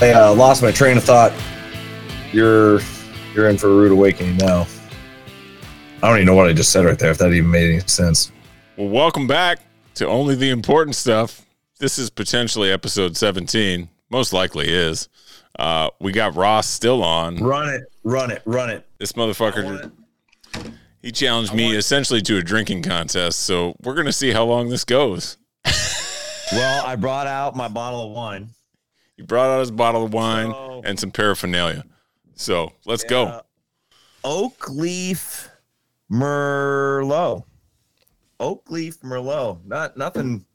I uh, lost my train of thought. You're you're in for a rude awakening now. I don't even know what I just said right there. If that even made any sense. Well, welcome back to only the important stuff. This is potentially episode 17. Most likely is. Uh, we got Ross still on. Run it, run it, run it. This motherfucker, he challenged me essentially to a drinking contest. So we're gonna see how long this goes. Well, I brought out my bottle of wine. He brought out his bottle of wine So- and some paraphernalia. So let's go. Uh, Oak leaf Merlot. Oak leaf Merlot. Not nothing,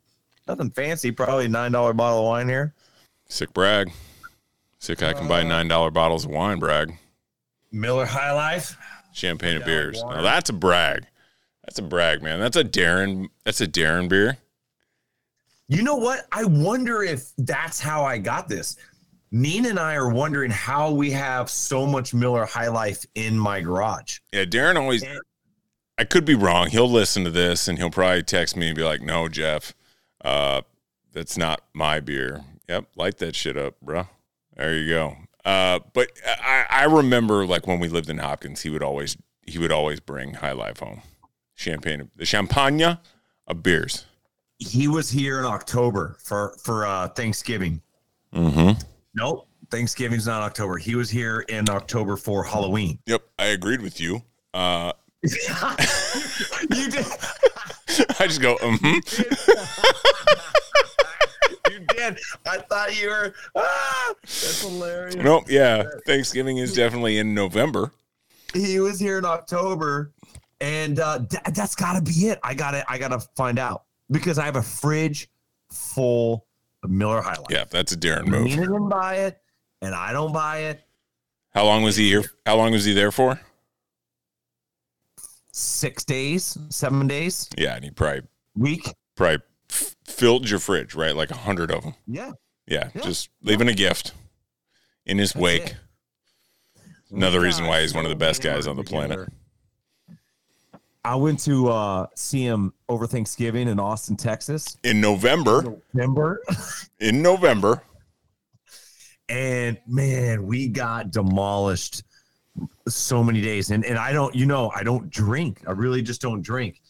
nothing fancy. Probably a nine dollar bottle of wine here. Sick brag. Sick. I can buy nine dollar bottles of wine. Brag. Miller High Life. Champagne and beers. water. Now that's a brag. That's a brag, man. That's a Darren. That's a Darren beer. You know what? I wonder if that's how I got this. Nina and I are wondering how we have so much Miller High Life in my garage. Yeah, Darren always. And- I could be wrong. He'll listen to this and he'll probably text me and be like, "No, Jeff, uh, that's not my beer." Yep, light that shit up, bro. There you go. Uh, but I, I remember like when we lived in Hopkins, he would always he would always bring High Life home, champagne, the champagne of beers. He was here in October for for uh, Thanksgiving. Mm-hmm. Nope, Thanksgiving's not October. He was here in October for Halloween. Yep, I agreed with you. Uh, you did. I just go, mm-hmm. you did. I thought you were. Ah, that's hilarious. Nope, yeah. Thanksgiving is definitely in November. He was here in October, and uh, th- that's got to be it. I gotta, I gotta find out because I have a fridge full of Miller High Life. Yeah, that's a Darren move. Nina didn't buy it, and I don't buy it. How long was he here? How long was he there for? Six days, seven days, Yeah, and he probably week. probably f- filled your fridge, right? Like a hundred of them. Yeah. Yeah, Yeah. just leaving a gift in his That's wake. it. Another reason why he's one of the best guys on the planet. I went to uh, see him over Thanksgiving in Austin, Texas. In November, November. in November, and man, we got demolished so many days. And and I don't, you know, I don't drink. I really just don't drink.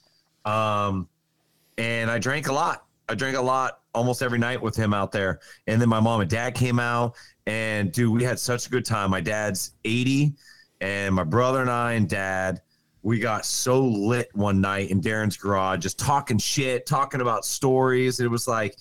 Um, and I drank a lot. I drank a lot almost every night with him out there. And then my mom and dad came out, and dude, we had such a good time. My dad's 80, and my brother and I and dad. We got so lit one night in Darren's garage, just talking shit, talking about stories. It was like,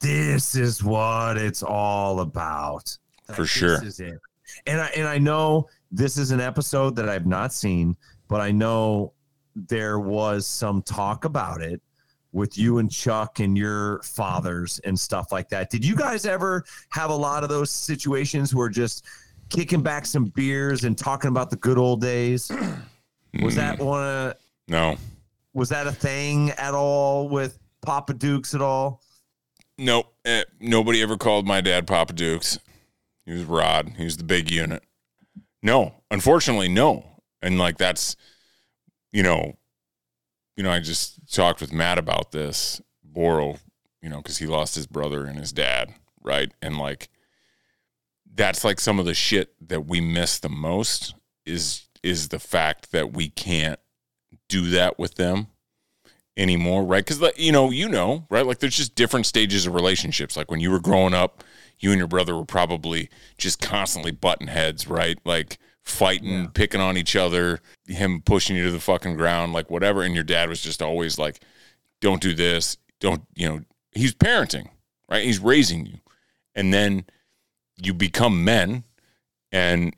this is what it's all about. For sure. This is it. And I and I know this is an episode that I've not seen, but I know there was some talk about it with you and Chuck and your fathers and stuff like that. Did you guys ever have a lot of those situations where just kicking back some beers and talking about the good old days? Was Mm, that one of no, was that a thing at all with Papa Dukes at all? nope. Eh, nobody ever called my dad Papa Dukes. He was Rod. He was the big unit. No, unfortunately, no. And like that's, you know, you know, I just talked with Matt about this Boro, you know, because he lost his brother and his dad, right? And like, that's like some of the shit that we miss the most is is the fact that we can't do that with them anymore, right? Because you know, you know, right? Like, there's just different stages of relationships. Like when you were growing up, you and your brother were probably just constantly button heads, right? Like fighting, picking on each other, him pushing you to the fucking ground, like whatever. And your dad was just always like, "Don't do this. Don't you know?" He's parenting, right? He's raising you, and then you become men, and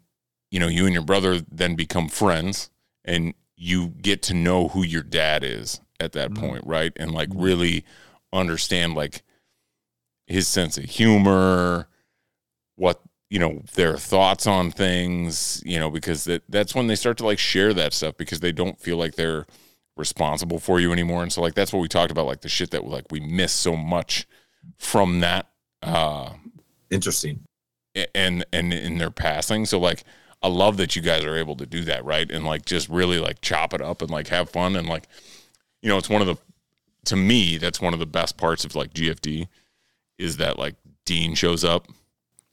you know, you and your brother then become friends, and you get to know who your dad is at that Mhm. point, right? And like really understand like his sense of humor, what you know, their thoughts on things, you know, because that that's when they start to like share that stuff because they don't feel like they're responsible for you anymore. And so like that's what we talked about, like the shit that like we miss so much from that uh Interesting. and and in their passing. So like I love that you guys are able to do that, right? And like just really like chop it up and like have fun and like you know, it's one of the to me, that's one of the best parts of like GFD is that like Dean shows up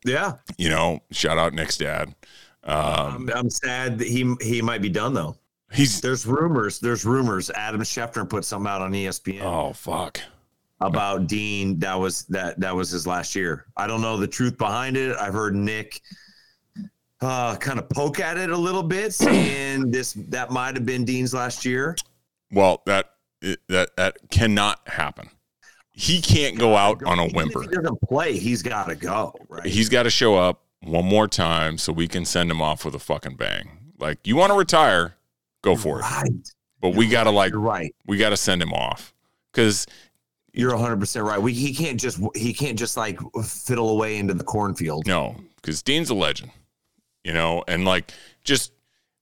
Yeah. You know, shout out Nick's dad. Um, I'm, I'm sad that he he might be done though. he's There's rumors. There's rumors. Adam Schefter put something out on ESPN oh fuck. about Dean. That was that that was his last year. I don't know the truth behind it. I've heard Nick uh, kind of poke at it a little bit, saying this that might have been Dean's last year. Well, that that that cannot happen. He can't go out on a whimper. He doesn't play. He's got to go. Right. He's got to show up one more time so we can send him off with a fucking bang. Like you want to retire, go for it. Right. But we got to like You're right. we got to send him off because You're 100 percent right. We, he can't just he can't just like fiddle away into the cornfield. no, because Dean's a legend, you know, and like just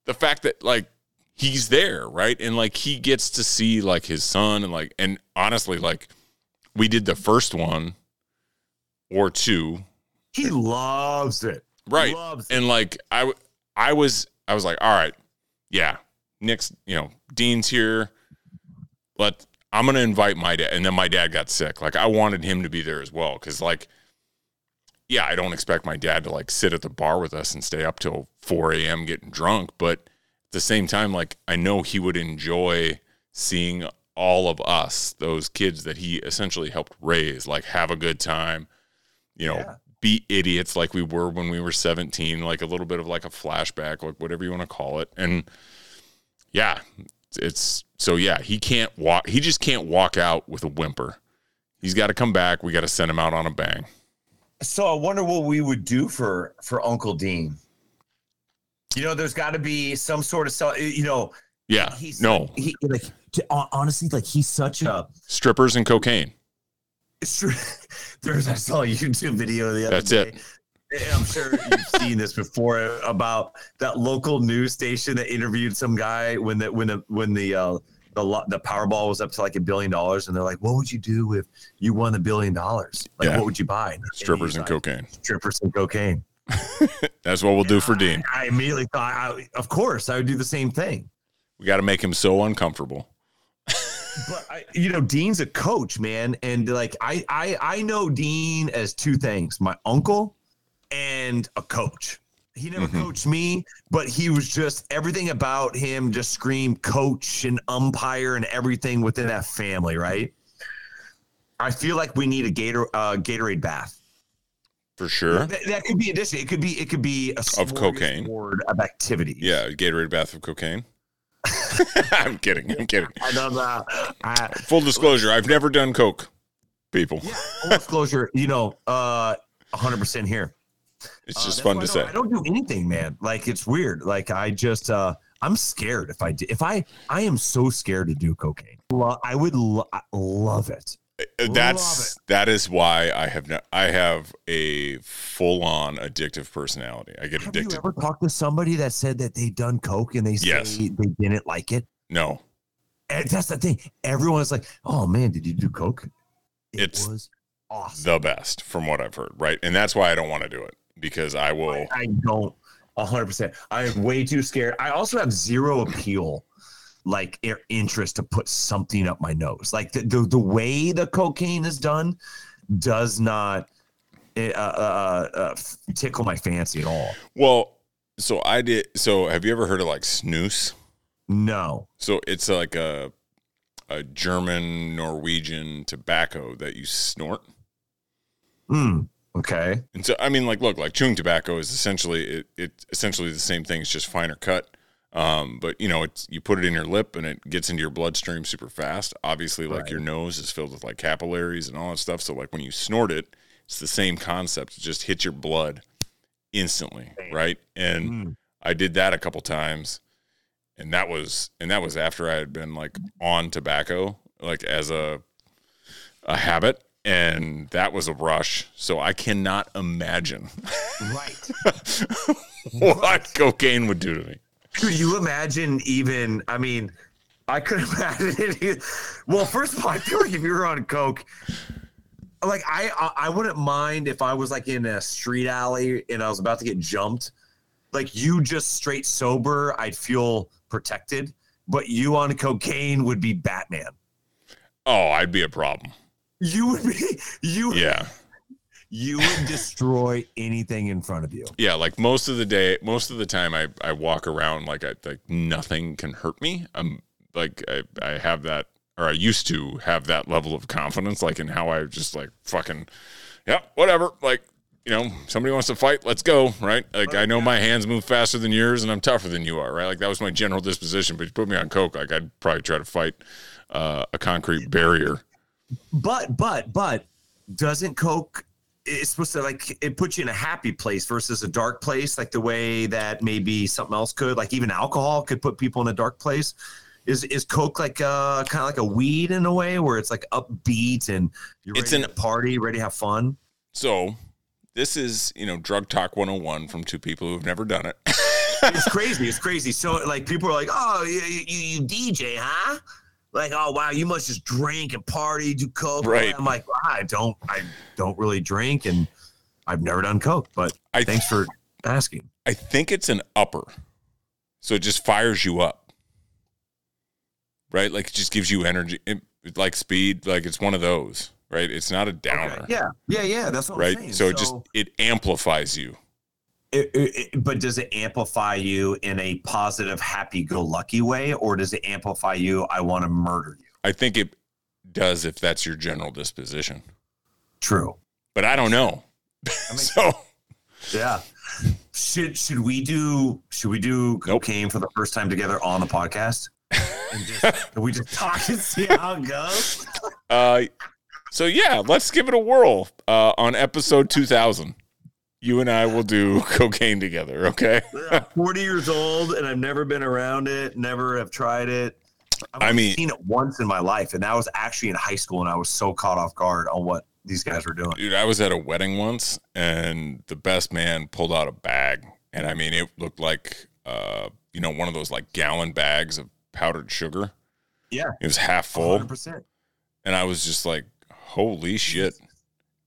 the fact that like he's there, right, and like he gets to see like his son and like and honestly like we did the first one or two He loves it. right Loves and like I I was, I was like, all right, yeah, Nick's, you know, Dean's here. Let I'm gonna invite my dad, and then my dad got sick. Like I wanted him to be there as well, because like, yeah, I don't expect my dad to like sit at the bar with us and stay up till 4 a.m. getting drunk, but at the same time, like I know he would enjoy seeing all of us, those kids that he essentially helped raise, like have a good time, you know, Yeah. be idiots like we were when we were 17, like a little bit of like a flashback, like whatever you want to call it. And yeah, it's so yeah, he can't walk, he just can't walk out with a whimper. He's got to come back. We got to send him out on a bang. So I wonder what we would do for for Uncle Dean. You know, there's got to be some sort of so you know. Yeah, he's no He like to- honestly, like he's such a. strippers and cocaine. It's true. There's I saw a YouTube video the other That's day. it. I'm sure you've seen this before about that local news station that interviewed some guy when the when the when the uh, the the Powerball was up to like a billion dollars, and they're like, "What would you do if you won the billion dollars? Like, Yeah. what would you buy?" And Strippers and like, cocaine. Strippers and cocaine. That's what we'll do for Dean. I immediately thought, I, of course, I would do the same thing. We got to make him so uncomfortable. But I, you know, Dean's a coach, man, and like I, I, I know Dean as two things: my uncle and a coach. He never Mhm. coached me, but he was just everything about him just screamed coach and umpire and everything within that family, right? I feel like we need a Gator uh, Gatorade bath. For sure. That, that could be addition. It could be it could be a Of cocaine. of activity. Yeah, Gatorade bath of cocaine. I'm kidding. I'm kidding. I don't. I, Full disclosure, I've never done coke. People, yeah, full disclosure, you know, uh, 100% here. It's Uh, just that's fun to say. I don't do anything, man. Like it's weird. Like I just, uh, I'm scared if I do. If I, I am so scared to do cocaine. Lo- I would lo- love it. Uh, That's that is why I have no, I have a full on addictive personality. I get Have addicted. Have you ever talked to somebody that said that they done coke and they say Yes. they didn't like it? No, And that's the thing. Everyone's like, "Oh man, did you do coke?" It It's was awesome. the best from what I've heard. Right, and that's why I don't want to do it because I will. I don't 100%. I'm way too scared. I also have zero appeal, like interest to put something up my nose. Like the, the, the way the cocaine is done does not uh, uh, uh, tickle my fancy at all. Well, so I did. So have you ever heard of like snus? No. So it's like a a German Norwegian tobacco that you snort. Hmm. Okay. And so I mean, like, look, like chewing tobacco is essentially it, it's essentially the same thing. It's just finer cut. Um, but you know, it's you put it in your lip and it gets into your bloodstream super fast. Obviously, like Right. your nose is filled with like capillaries and all that stuff. So like when you snort it, it's the same concept. It just hits your blood instantly, right? And Hmm. I did that a couple times, and that was and that was after I had been like on tobacco, like as a a habit, and that was a rush. So I cannot imagine Right. what cocaine would do to me. Could you imagine even? I mean, I could imagine it. Well, first of all, I feel like if you were on coke, like I, I, I wouldn't mind if I was like in a street alley and I was about to get jumped. Like you just straight sober, I'd feel protected. But you on cocaine would be Batman. Oh, I'd be a problem. You would be you. Yeah. you would destroy anything in front of you. Yeah, like most of the day, most of the time, I I walk around like I like nothing can hurt me. I'm like I I have that, or I used to have that level of confidence, like in how I just like fucking, yeah, whatever. Like you know, somebody wants to fight, let's go, right? Like I know my hands move faster than yours, and I'm tougher than you are, right? Like that was my general disposition. But you put me on coke, like I'd probably try to fight uh, a concrete barrier. But but but doesn't coke it's supposed to like it puts you in a happy place versus a dark place like the way that maybe something else could like even alcohol could put people in a dark place? Is is coke like uh kind of like a weed in a way where it's like upbeat and you're It's ready an- to party ready to have fun? So this is you know drug talk 101 from two people who've never done it. it's crazy it's crazy. So like people are like oh you, you, you dj huh like oh wow you must just drink and party do coke Right. i'm like i don't i don't really drink and i've never done coke but I thanks for asking I think it's an upper. So it just fires you up. Right? Like it just gives you energy it, like speed, like it's one of those, right? It's not a downer. Yeah, yeah, yeah. That's what I'm Right? saying. So it just it amplifies you. It- it- but does it amplify you in a positive, happy-go-lucky way, or does it amplify you? I want to murder you. I think it does if that's your general disposition. True. But I don't know. makes so Yeah. Should should we do should we do Nope. cocaine for the first time together on the podcast? And just, we just talk and see how it goes. uh so yeah, let's give it a whirl. Uh on episode 2000. You and I will do cocaine together, okay? I'm 40 years old and I've never been around it, never have tried it. I've I mean- seen it once in my life, and that was actually in high school, and I was so caught off guard on what these guys were doing. Dude, I was at a wedding once and the best man pulled out a bag. And I mean, it looked like, uh, you know, one of those like gallon bags of powdered sugar. Yeah, It was half full. 100%. And I was just like, holy shit.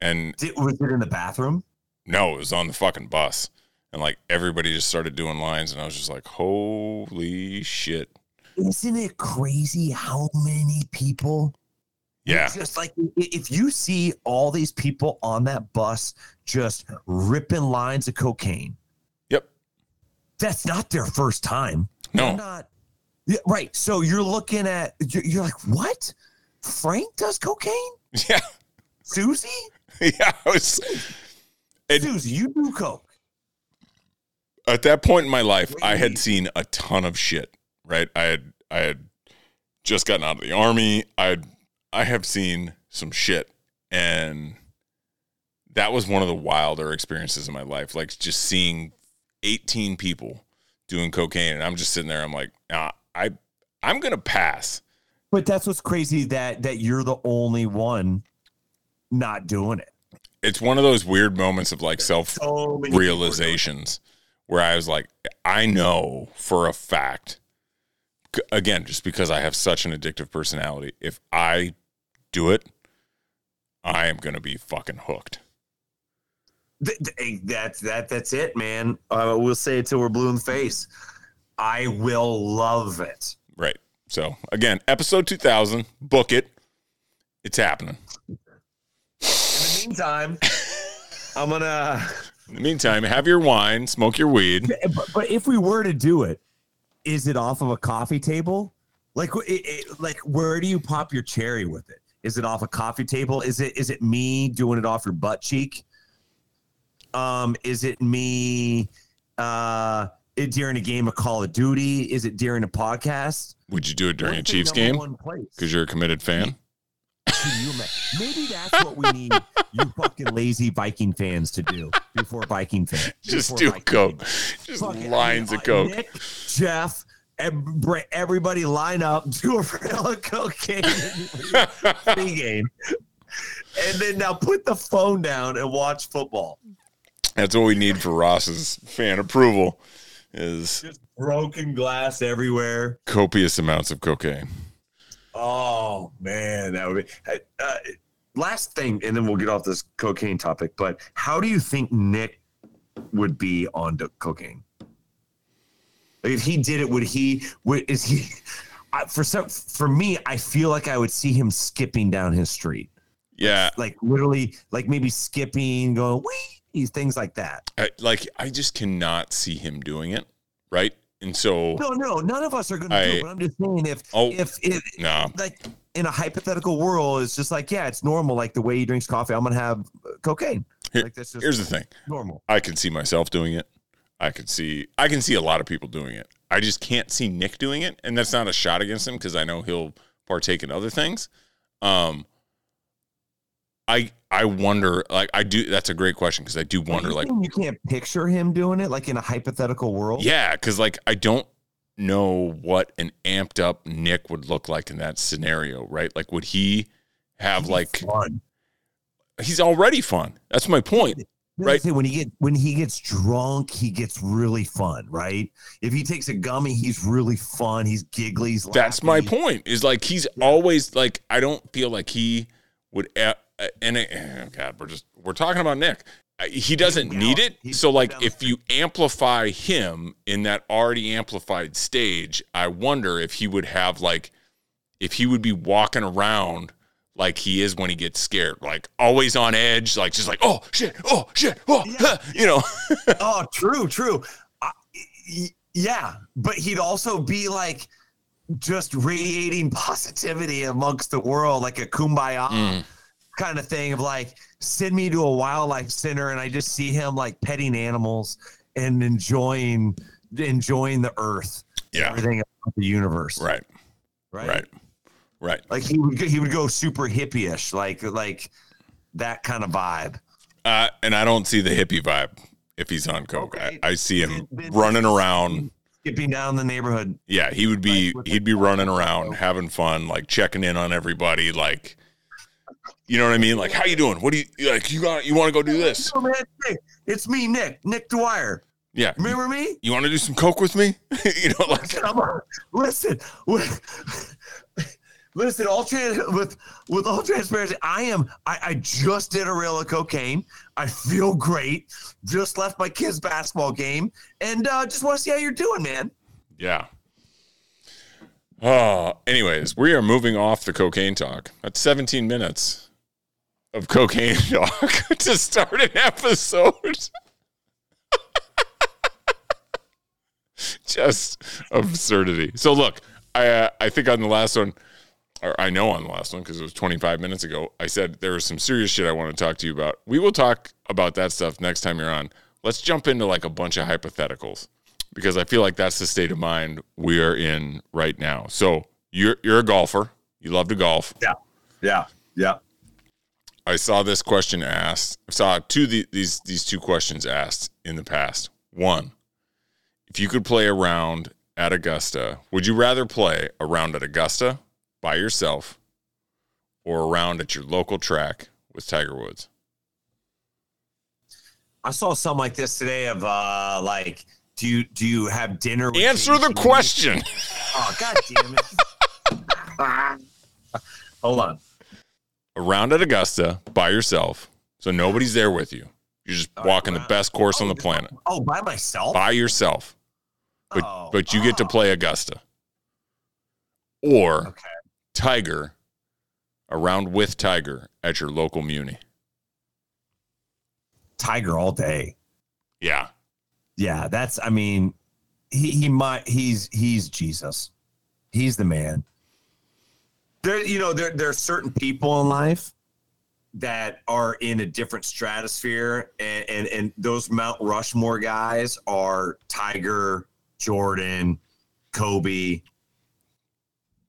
And Did, was it in the bathroom? No, it was on the fucking bus. And like everybody just started doing lines. And I was just like, holy shit. Isn't it crazy how many people? Yeah. Just like if you see all these people on that bus just ripping lines of cocaine, Yep. that's not their first time. They're No. not. Yeah, right. So you're looking at, you're, you're like, what? Frank does cocaine? Yeah. Susie? Yeah. I was, It- Susie, you do coke. at that point in my life, I had seen a ton of shit. Right, I had I had just gotten out of the army. I I have seen some shit, and that was one of the wilder experiences in my life. Like just seeing eighteen people doing cocaine, and I'm just sitting there. I'm like, nah, I I'm gonna pass. But that's what's crazy that that you're the only one not doing it. It's one of those weird moments of like self So many people are doing it. realizations where I was like, I know for a fact, again, just because I have such an addictive personality, if I do it, I am going to be fucking hooked. Th- th- That's that. That's it, man. Uh, we'll say it till we're blue in the face. I will love it. Right. So, again, episode 2000, book it. It's happening. In the meantime, I'm gonna. In the meantime, have your wine, smoke your weed. But, but if we were to do it, is it off of a coffee table? Like, it, it, like where do you pop your cherry with it? Is it off a coffee table? Is it is it me doing it off your butt cheek? Um, is it me uh it, during a game of Call of Duty? Is it during a podcast? Would you do it during a What's the Chiefs game? Because you're a committed fan? You? Maybe that's what we need you fucking lazy Viking fans to do before Viking fans. Just before do Viking coke. games. Just Fucking- lines of coke. Nick, Jeff, and everybody line up, do a of cocaine game, and then now put the phone down and watch football. That's what we need for Ross's fan approval is Just broken glass everywhere. copious amounts of cocaine. Oh man, that would be. Uh, last thing, and then we'll get off this cocaine topic. But how do you think Nick would be on cocaine? Like if he did it, would he? Would is he? I, for some, for me, I feel like I would see him skipping down his street. Yeah, like literally, like maybe skipping, going wee, things like that. I, like I just cannot see him doing it, right? And so No, no, none of us are going to do I- it. But I'm just saying, if Oh. if if no, like in a hypothetical world, it's just like yeah, it's normal. Like the way he drinks coffee, I'm gonna have uh, cocaine. Here- like that's just here's the thing. normal. I can see myself doing it. I could see I can see a lot of people doing it. I just can't see Nick doing it, and that's not a shot against him because I know he'll partake in other things. Um, I I wonder like I do. That's a great question because I do wonder like you can't picture him doing it, like in a hypothetical world. yeah because like I don't know what an amped up Nick would look like in that scenario, right? Like would he have It'd like fun. he's already fun? That's my point. Right. see, When he get when he gets drunk, he gets really fun, right? If he takes a gummy, he's really fun. He's giggly. He's That's my point. Is like he's always like I don't feel like he would. And it, oh God, we're just we're talking about Nick. He doesn't need it. So like if you amplify him in that already amplified stage, I wonder if he would have like if he would be walking around like he is when he gets scared, like always on edge, like just like oh shit, oh shit, oh huh," you know. oh, true, true. I, yeah, but he'd also be like just radiating positivity amongst the world, like a kumbaya Mm. Kind of thing of like send me to a wildlife center and I just see him like petting animals and enjoying enjoying the earth, Yeah. everything about the universe, Right. right, Right. Right. Like he would go, he would go super hippie-ish, like like that kind of vibe. Uh, and I don't see the hippie vibe if he's on coke. Okay. I, I see him Been- running around. skipping down the neighborhood. Yeah, he would be he'd be running around having fun, like checking in on everybody, like you know what I mean? Like, how you doing? What do you like? You got? You want to go do this? Man, Nick, it's me, Nick, Nick Dwyer. Yeah. Remember me? You want to do some coke with me? you know, like Come on, listen, listen. All trans with with all transparency, I am. I, I just did a reel of cocaine. I feel great. Just left my kids' basketball game, and uh, just want to see how you're doing, man. yeah. Oh, anyways, we are moving off the cocaine talk. That's 17 minutes of cocaine talk to start an episode. Just absurdity. So look, I uh, I think on the last one, or I know on the last one because it was 25 minutes ago, I said there was some serious shit I want to talk to you about. We will talk about that stuff next time you're on. Let's jump into like a bunch of hypotheticals because I feel like that's the state of mind we are in right now. So you're you're a golfer. You love to golf. Yeah. Yeah, yeah. I saw this question asked. I saw two the, these these two questions asked in the past. One, if you could play a round at Augusta, would you rather play a round at Augusta by yourself or a round at your local track with Tiger Woods? I saw something like this today. Of uh, like, do you do you have dinner? With Answer the question. Oh God damn it! Hold on. A round at Augusta by yourself, so nobody's there with you. You're just oh, walking the best course on Oh, the planet Oh, by myself. by yourself. but Oh, but you get to oh. play Augusta. Or Okay. Tiger around with Tiger at your local Muni. Tiger all day. Yeah. Yeah, that's. I mean, he he might. He's he's Jesus. He's the man. There, you know, there there are certain people in life that are in a different stratosphere, and and and those Mount Rushmore guys are Tiger, Jordan, Kobe,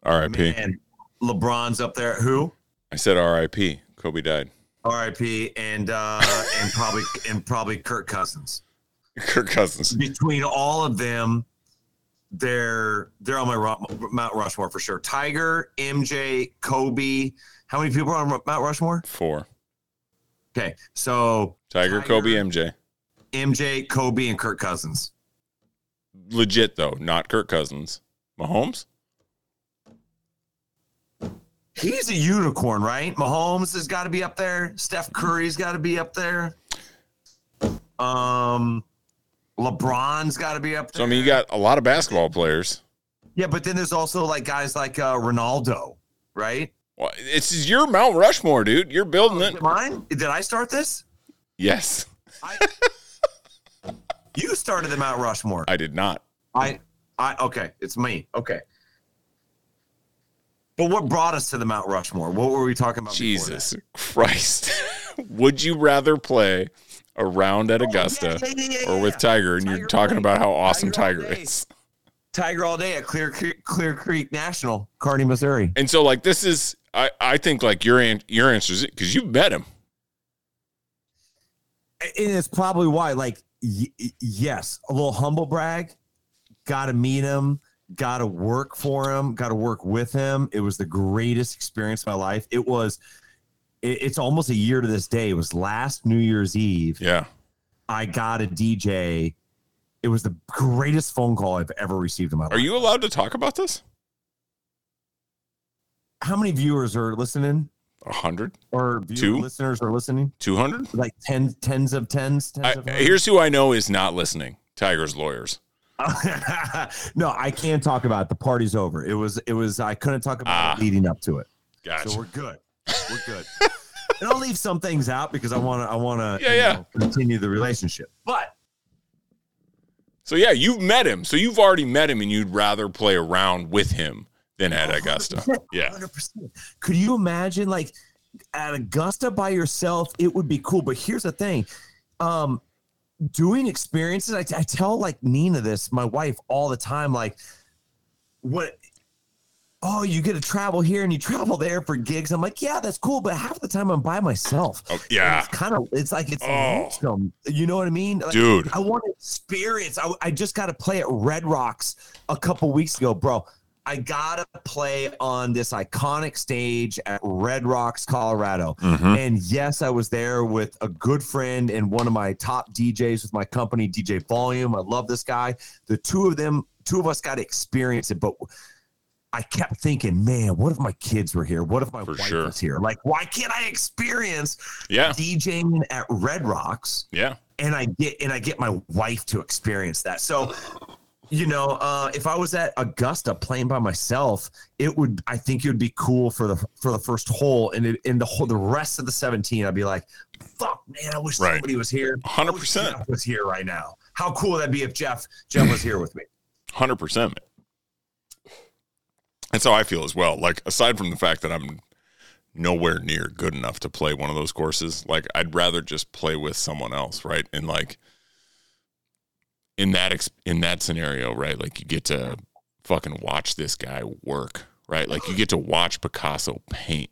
R.I.P. and LeBron's up there. Who? I said R.I.P. Kobe died. R.I.P. and uh and probably and probably Kirk Cousins. Kirk Cousins. between all of them, they're they're on my Ru- Mount Rushmore for sure. Tiger, MJ, Kobe. How many people are on Mount Rushmore? Four. Okay, so Tiger, Tiger. Kobe, MJ. MJ, Kobe, and Kirk Cousins. Legit though, not Kirk Cousins. Mahomes? He's a unicorn, right? Mahomes has got to be up there. Steph Curry's got to be up there. Um, LeBron's got to be up there. So I mean you got a lot of basketball players. yeah, but then there's also like guys like uh, Ronaldo, right? Well, it's your Mount Rushmore, dude. You're building it. it mine? Did I start this? Yes, I, you started the Mount Rushmore. I did not. I, I, okay, it's me. Okay. But what brought us to the Mount Rushmore? What were we talking about? Jesus Christ. Would you rather play a round at? Augusta Oh, yeah, yeah, yeah, or with. Tiger and Tiger you're talking about how awesome Tiger Tiger is? Tiger all day at Clear Creek, Clear Creek National, Kearney, Missouri. And so like this is I I think like your your answer is cuz you've met him. And it's probably why, like, y- yes, a little humble brag. Got to meet him. Got to work for him. Got to work with him. It was the greatest experience of my life. It was. It- It's almost a year to this day. It was last New Year's Eve. Yeah. I got a DJ. It was the greatest phone call I've ever received in my life. Are you allowed to talk about this? How many viewers are listening? A 100? Or viewer, Two? listeners are listening? 200? Like tens, tens of tens. tens I, of here's who I know is not listening. Tiger's lawyers. no, I can't talk about it. The party's over. It was. It was. I couldn't talk about Ah. it leading up to it. Gotcha. So we're good. We're good. and I'll leave some things out because I want to. I want to. Yeah, yeah. continue the relationship. But So yeah, you've met him. So you've already met him and you'd rather play around with him than at Augusta. 100%, Yeah. 100%. Could you imagine like at Augusta by yourself? It would be cool. But here's the thing. Um, doing experiences, I, I tell like Nina this, my wife, all the time. Like, what? Oh, you get to travel here and you travel there for gigs. I'm like, yeah, that's cool. But half the time I'm by myself. Oh, yeah. It's kind of, it's like it's Oh. lonesome. You know what I mean? Like, Dude. I want to experience. I, I just got to play at Red Rocks a couple weeks ago, bro. I gotta play on this iconic stage at Red Rocks, Colorado. Mhm. And yes, I was there with a good friend and one of my top DJs with my company, DJ Volume. I love this guy. The two of them, two of us got to experience it, but I kept thinking, man, what if my kids were here? What if my For wife sure. was here? Like, why can't I experience Yeah. DJing at Red Rocks? Yeah. and I get and I get my wife to experience that. So, you know, uh, if I was at Augusta playing by myself, it would I think it would be cool for the for the first hole, and it, in the whole the rest of the seventeen, I'd be like, "Fuck, man, I wish Right. somebody was here. 100%. Jeff was here right now. How cool would that be if Jeff Jeff was here with me? Hundred percent, man. That's how I feel as well. Like aside from the fact that I'm nowhere near good enough to play one of those courses, like I'd rather just play with someone else, right? And like in that ex- in that scenario, right? Like you get to fucking watch this guy work, right? Like you get to watch Picasso paint.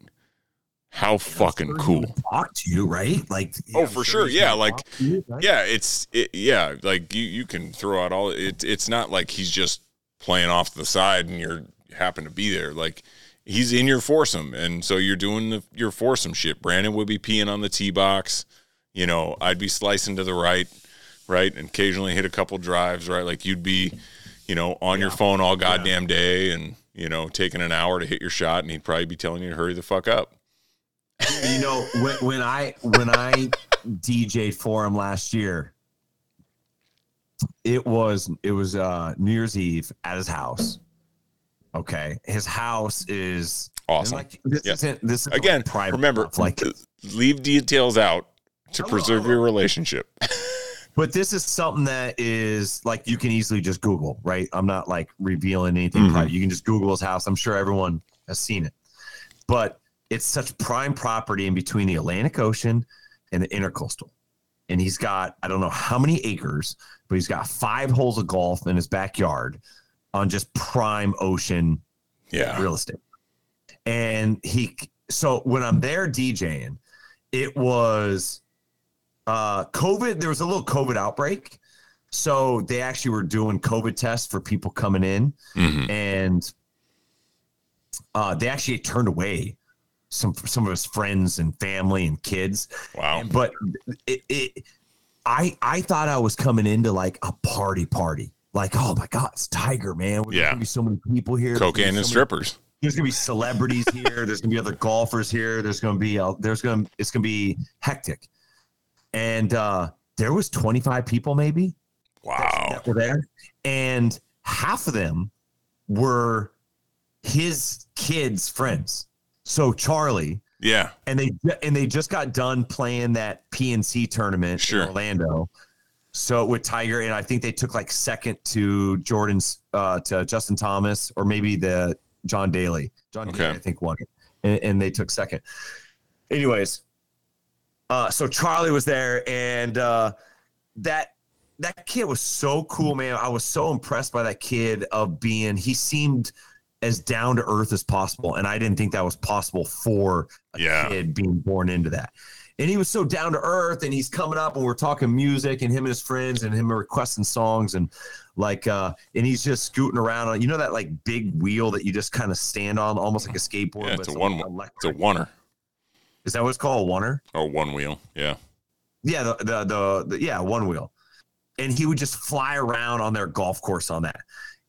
How fucking sure cool. Talk to you, right? Like, Oh, for sure. he's Yeah, like- you, right? Yeah, it's it, yeah, like you you can throw out all it. It's not like he's just playing off the side and you're happen to be there. Like he's in your foursome, and so you're doing the, your foursome shit. Brandon would be peeing on the tee box. You know, I'd be slicing to the right, right, and occasionally hit a couple drives. Right, like you'd be, you know, on your phone all goddamn day, and you know, taking an hour to hit your shot, and he'd probably be telling you to hurry the fuck up. you know when, when i when i dj'd for him last year it was it was uh new year's eve at his house okay his house is Awesome. like this Yeah. isn't this is Again, private remember, stuff, like leave details out to preserve your relationship. but this is something that is like you can easily just google right i'm not like revealing anything Mhm. you can just google his house i'm sure everyone has seen it but it's such prime property in between the atlantic ocean and the intercoastal and he's got i don't know how many acres but he's got five holes of golf in his backyard on just prime ocean Yeah. real estate. And he, so when I'm there DJing, it was uh, COVID. There was a little COVID outbreak. So they actually were doing COVID tests for people coming in, Mhm. and uh, they actually turned away some some of his friends and family and kids. Wow. But it, it, I I thought I was coming into like a party party. Like, oh my God, it's Tiger, man. There's Yeah. gonna be so many people here. Cocaine so and many- strippers. there's gonna be celebrities here. There's gonna be other golfers here. There's gonna be uh, there's gonna it's gonna be hectic, and uh, there was 25 people maybe Wow. that were there, and half of them were his kids' friends. So Charlie, Yeah. and they and they just got done playing that PNC tournament Sure. in Orlando. So with Tiger, and I think they took like second to Jordan's uh, to Justin Thomas, or maybe the John Daly. John Okay. Daly, I think, won it, and, and they took second. Anyways, uh, so Charlie was there, and uh, that that kid was so cool, man. I was so impressed by that kid of being. He seemed as down to earth as possible, and I didn't think that was possible for a Yeah. kid being born into that. And he was so down to earth, and he's coming up, and we're talking music, and him and his friends, and him requesting songs, and like, uh, and he's just scooting around on, you know, that like big wheel that you just kind of stand on, almost like a skateboard. Yeah, but it's a one- It's a oneer Is that what it's called? A oneer? or one wheel. Yeah. Yeah, the, the the the yeah one wheel, and he would just fly around on their golf course on that.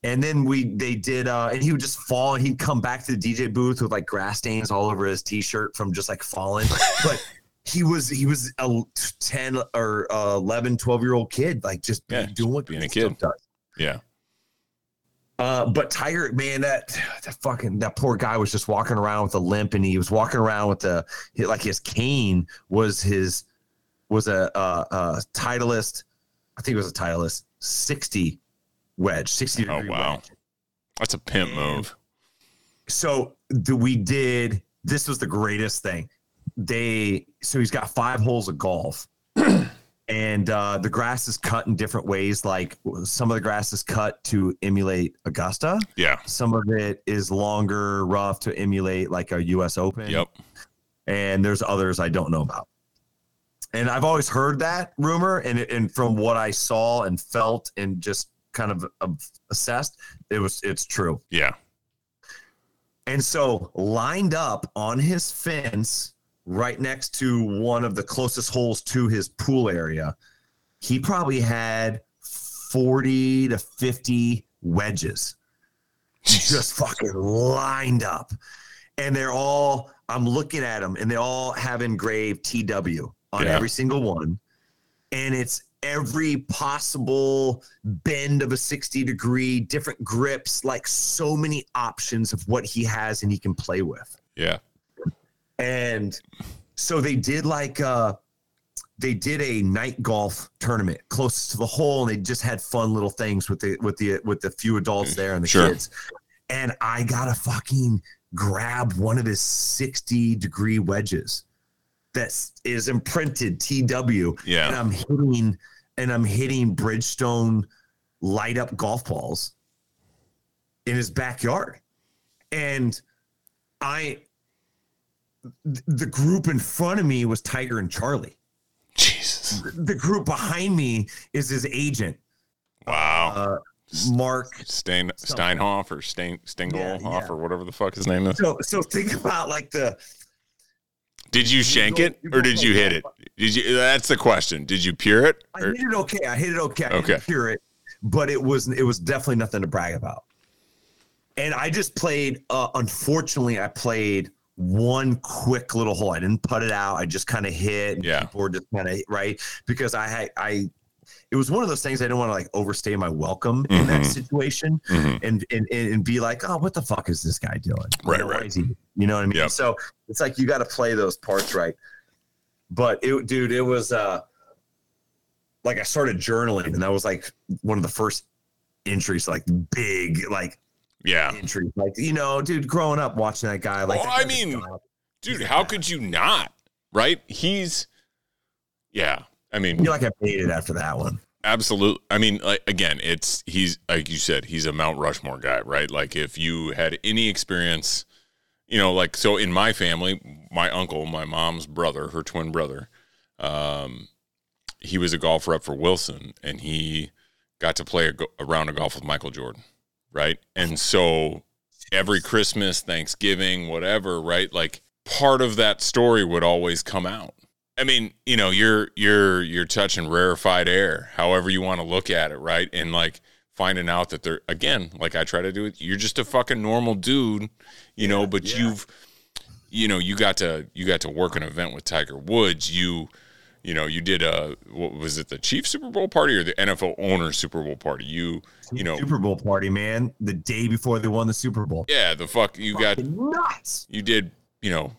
And then we they did, uh, and he would just fall, and he'd come back to the DJ booth with like grass stains all over his t-shirt from just like falling. but he was he was a 10 or uh, 11, 12 year old kid, like just Yeah, being doing what being a kid does. Yeah. Uh, but Tiger, man, that that fucking that poor guy was just walking around with a limp, and he was walking around with the like his cane was his was a uh, uh, Titleist, I think it was a Titleist sixty wedge, sixty degree wow. wedge. That's a pimp move. So the, we did. This was the greatest thing. They so he's got five holes of golf. And uh, the grass is cut in different ways. Like some of the grass is cut to emulate Augusta. Yeah. Some of it is longer, rough to emulate like a U.S. Open. Yep. And there's others I don't know about. And I've always heard that rumor, and and from what I saw and felt and just kind of assessed, it was it's true. Yeah. And so lined up on his fence, right next to one of the closest holes to his pool area, he probably had 40 to 50 wedges just fucking lined up. And they're all, I'm looking at them and they all have engraved TW on Yeah. every single one. And it's every possible bend of a 60 degree, different grips, like so many options of what he has and he can play with. Yeah. And so they did like uh they did a night golf tournament closest to the hole and they just had fun little things with the with the with the few adults there and the Sure. kids. And I gotta fucking grab one of his 60 degree wedges that is imprinted TW Yeah. and I'm hitting and I'm hitting Bridgestone light up golf balls in his backyard. And I the group in front of me was Tiger and Charlie. Jesus. The group behind me is his agent, Wow. uh, Mark. Stein, Steinhoff or Stein, Stingelhoff Yeah, yeah. or whatever the fuck his name is. So so think about like the Did you shank go- it or did you hit it? Did you? That's the question. Did you pure it? I hit it okay. I hit it okay. I Okay. didn't it, but it was it was definitely nothing to brag about. And I just played. Uh, unfortunately, I played one quick little hole. I didn't put it out. I just kind of hit. Yeah. people were just kind of right because I had I. It was one of those things I didn't want to like overstay my welcome in that Mhm. situation Mhm. and, and and be like, oh, what the fuck is this guy doing? You Right, know, why right. he- you know what I mean? Yep. So it's like you got to play those parts right. But it, dude, it was uh, like I started journaling, and that was like one of the first entries, like big, like Yeah. entries, like you know, dude, growing up watching that guy, like Well, that I mean. Dude, how god. could you not? Right? He's, yeah. I I mean, feel like I it after that one. absolutely. I mean, like, again, it's, he's, like you said, he's a Mount Rushmore guy, right? Like, if you had any experience, you know, like, so in my family, my uncle, my mom's brother, her twin brother, um, he was a golf rep for Wilson and he got to play a, go- a round of golf with Michael Jordan, right? And so every Christmas, Thanksgiving, whatever, right? Like part of that story would always come out. I mean, you know, you're you're you're touching rarefied air, however you want to look at it, right? And like finding out that they're again, like I try to do it, you're just a fucking normal dude, you know, but yeah. you've you know, you got to you got to work an event with Tiger Woods. You you know, you did a what was it the Chief Super Bowl party or the NFL owner Super Bowl party? You you know, Super Bowl party, man, the day before they won the Super Bowl. yeah, the fuck you got nuts. you did you know,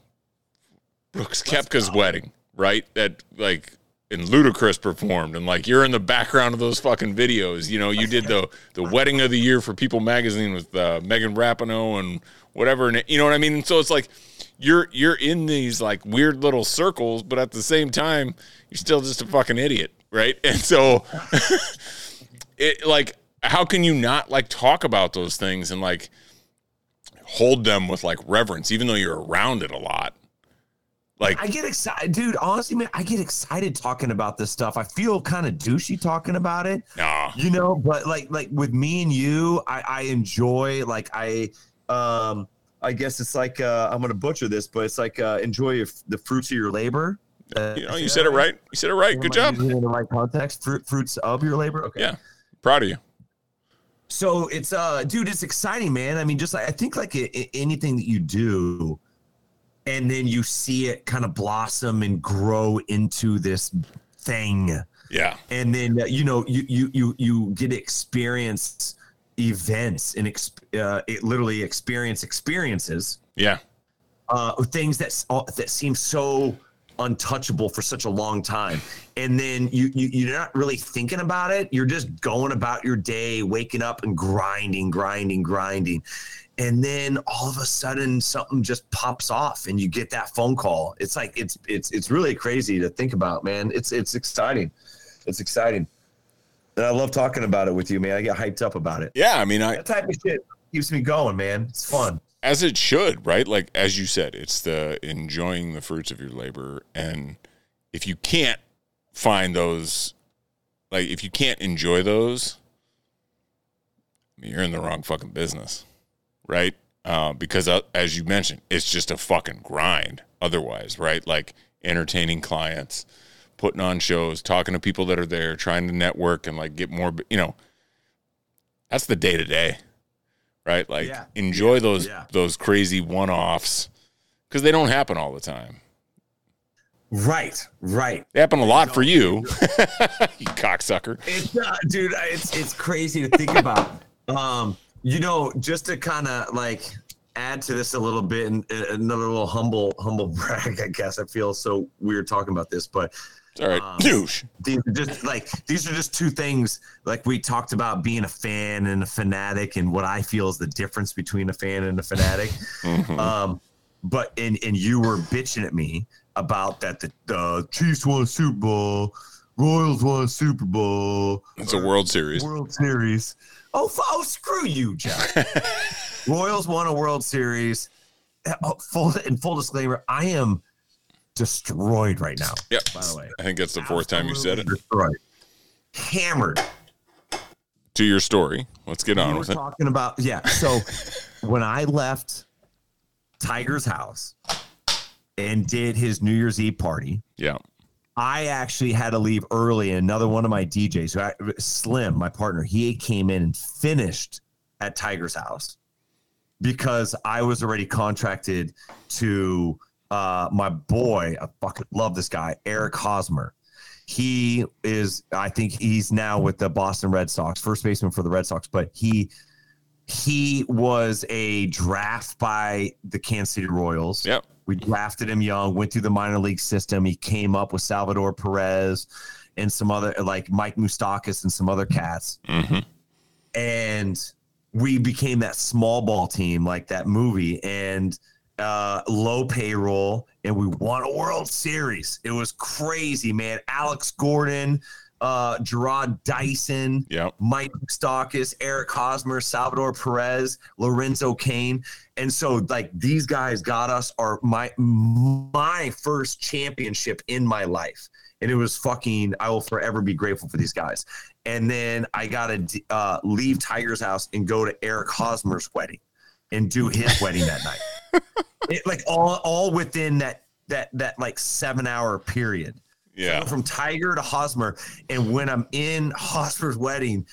Brooks Koepka's wedding, right? That like and Ludacris performed, and like you're in the background of those fucking videos. You know, you did the the wedding of the year for People Magazine with uh, Megan Rapinoe and whatever, and you know what I mean. And so it's like you're you're in these like weird little circles, but at the same time, you're still just a fucking idiot, right? And so, it like how can you not like talk about those things and like hold them with like reverence, even though you're around it a lot? Like I get excited, dude. Honestly, man, I get excited talking about this stuff. I feel kind of douchey talking about it. Nah. You know, but like like with me and you, I, I enjoy like I um I guess it's like uh I'm gonna butcher this, but it's like uh enjoy your, the fruits of your labor. Uh, you know, you said it right. You said it right. Good job. In the right context, fruit, fruits of your labor. Okay. Yeah, proud of you. So it's uh, dude, it's exciting, man. I mean, just like I think like anything that you do, and then you see it kind of blossom and grow into this thing. Yeah. And then uh, you know you you you you get experience events and exp- uh, it literally experience experiences. Yeah. Uh, things that that seem so untouchable for such a long time. And then you, you you're not really thinking about it. You're just going about your day waking up and grinding grinding grinding. And then all of a sudden something just pops off and you get that phone call. It's like it's it's it's really crazy to think about man. It's it's exciting. It's exciting and i love talking about it with you man. I get hyped up about it. Yeah i mean i that type of shit keeps me going man. It's fun. As it should right? Like as you said it's the enjoying the fruits of your labor. And if you can't find those like if you can't enjoy those you're in the wrong fucking business right? Uh, because uh, as you mentioned, it's just a fucking grind otherwise, right? Like entertaining clients, putting on shows, talking to people that are there, trying to network and like get more, you know, that's the day to day, right? Like yeah. enjoy yeah. those yeah. those crazy one offs because they don't happen all the time. Right, right. They happen a lot for you, you cocksucker. It's uh, dude, it's it's crazy to think about. Um, you know, just to kind of like add to this a little bit and another little humble humble brag, I guess. I feel so weird talking about this, but all right, um, douche. These are just like these are just two things. Like we talked about being a fan and a fanatic, and what I feel is the difference between a fan and a fanatic. mm-hmm. um, but and and you were bitching at me about that the, the Chiefs won Super Bowl, Royals won Super Bowl. It's a World Series. World Series. Oh, oh screw you, Jack. Royals won a World Series. Uh, oh, full in full disclaimer, I am destroyed right now. Yep. By the way, I think that's the fourth time you said it. Destroyed, hammered. To your story, let's get on we with it. Talking about yeah. So when I left Tiger's house and did his New Year's Eve party, yeah, I actually had to leave early. And another one of my DJs, who I, Slim, my partner, he came in and finished at Tiger's house because I was already contracted to uh, my boy. I fucking love this guy, Eric Hosmer. He is, I think he's now with the Boston Red Sox, first baseman for the Red Sox, but he he was a draft by the Kansas City Royals. Yep we drafted him young, went through the minor league system. He came up with Salvador Perez and some other like Mike Moustakas and some other cats. Mm-hmm. And we became that small ball team like that movie and uh, low payroll and we won a World Series. It was crazy, man. Alex Gordon, uh, Jarrod Dyson, yep. Mike Moustakas, Eric Hosmer, Salvador Perez, Lorenzo Cain. And so like these guys got us our my my first championship in my life. And it was fucking I will forever be grateful for these guys. And then I got to uh, leave Tiger's house and go to Eric Hosmer's wedding and do his wedding that night. It, like all all within that that that like 7 hour period. Yeah. So from Tiger to Hosmer. And when I'm in Hosmer's wedding,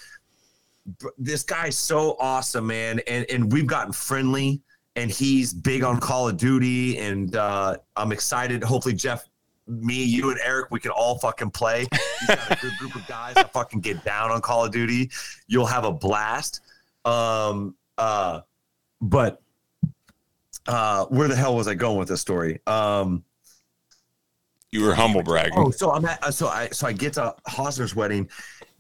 this guy's so awesome, man. And and we've gotten friendly and he's big on Call of Duty. And uh, I'm excited. Hopefully, Jeff, me, you, and Eric, we can all fucking play. He's got a good group of guys that fucking get down on Call of Duty. You'll have a blast. Um, uh, but uh, where the hell was I going with this story? Um, You were humble bragging. oh, so I'm at, uh, so I so I get to Hosmer's wedding,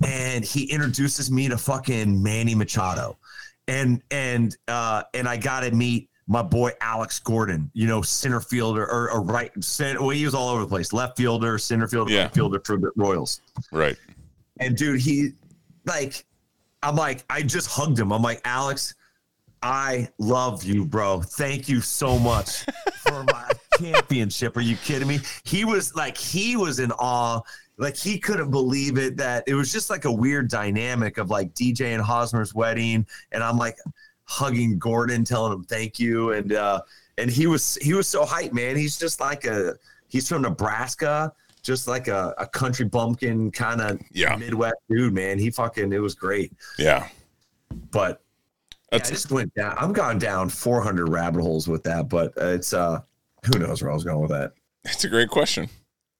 and he introduces me to fucking Manny Machado, and and uh, and I got to meet my boy Alex Gordon, you know, center fielder or, or right center. Well, he was all over the place, left fielder, center fielder, Yeah. right fielder for the Royals. Right. And dude, he like, I'm like, I just hugged him. I'm like, Alex, I love you, bro. Thank you so much for my championship. Are you kidding me? He was like, he was in awe. Like he couldn't believe it that it was just like a weird dynamic of like DJ and Hosmer's wedding. And I'm like hugging Gordon, telling him thank you. And uh and he was he was so hyped, man. He's just like a he's from Nebraska, just like a, a country bumpkin kind of Yeah. Midwest dude, man. He fucking it was great. Yeah. But yeah, I just went down. I'm gone down 400 rabbit holes with that, but uh, it's uh, who knows where I was going with that. It's a great question.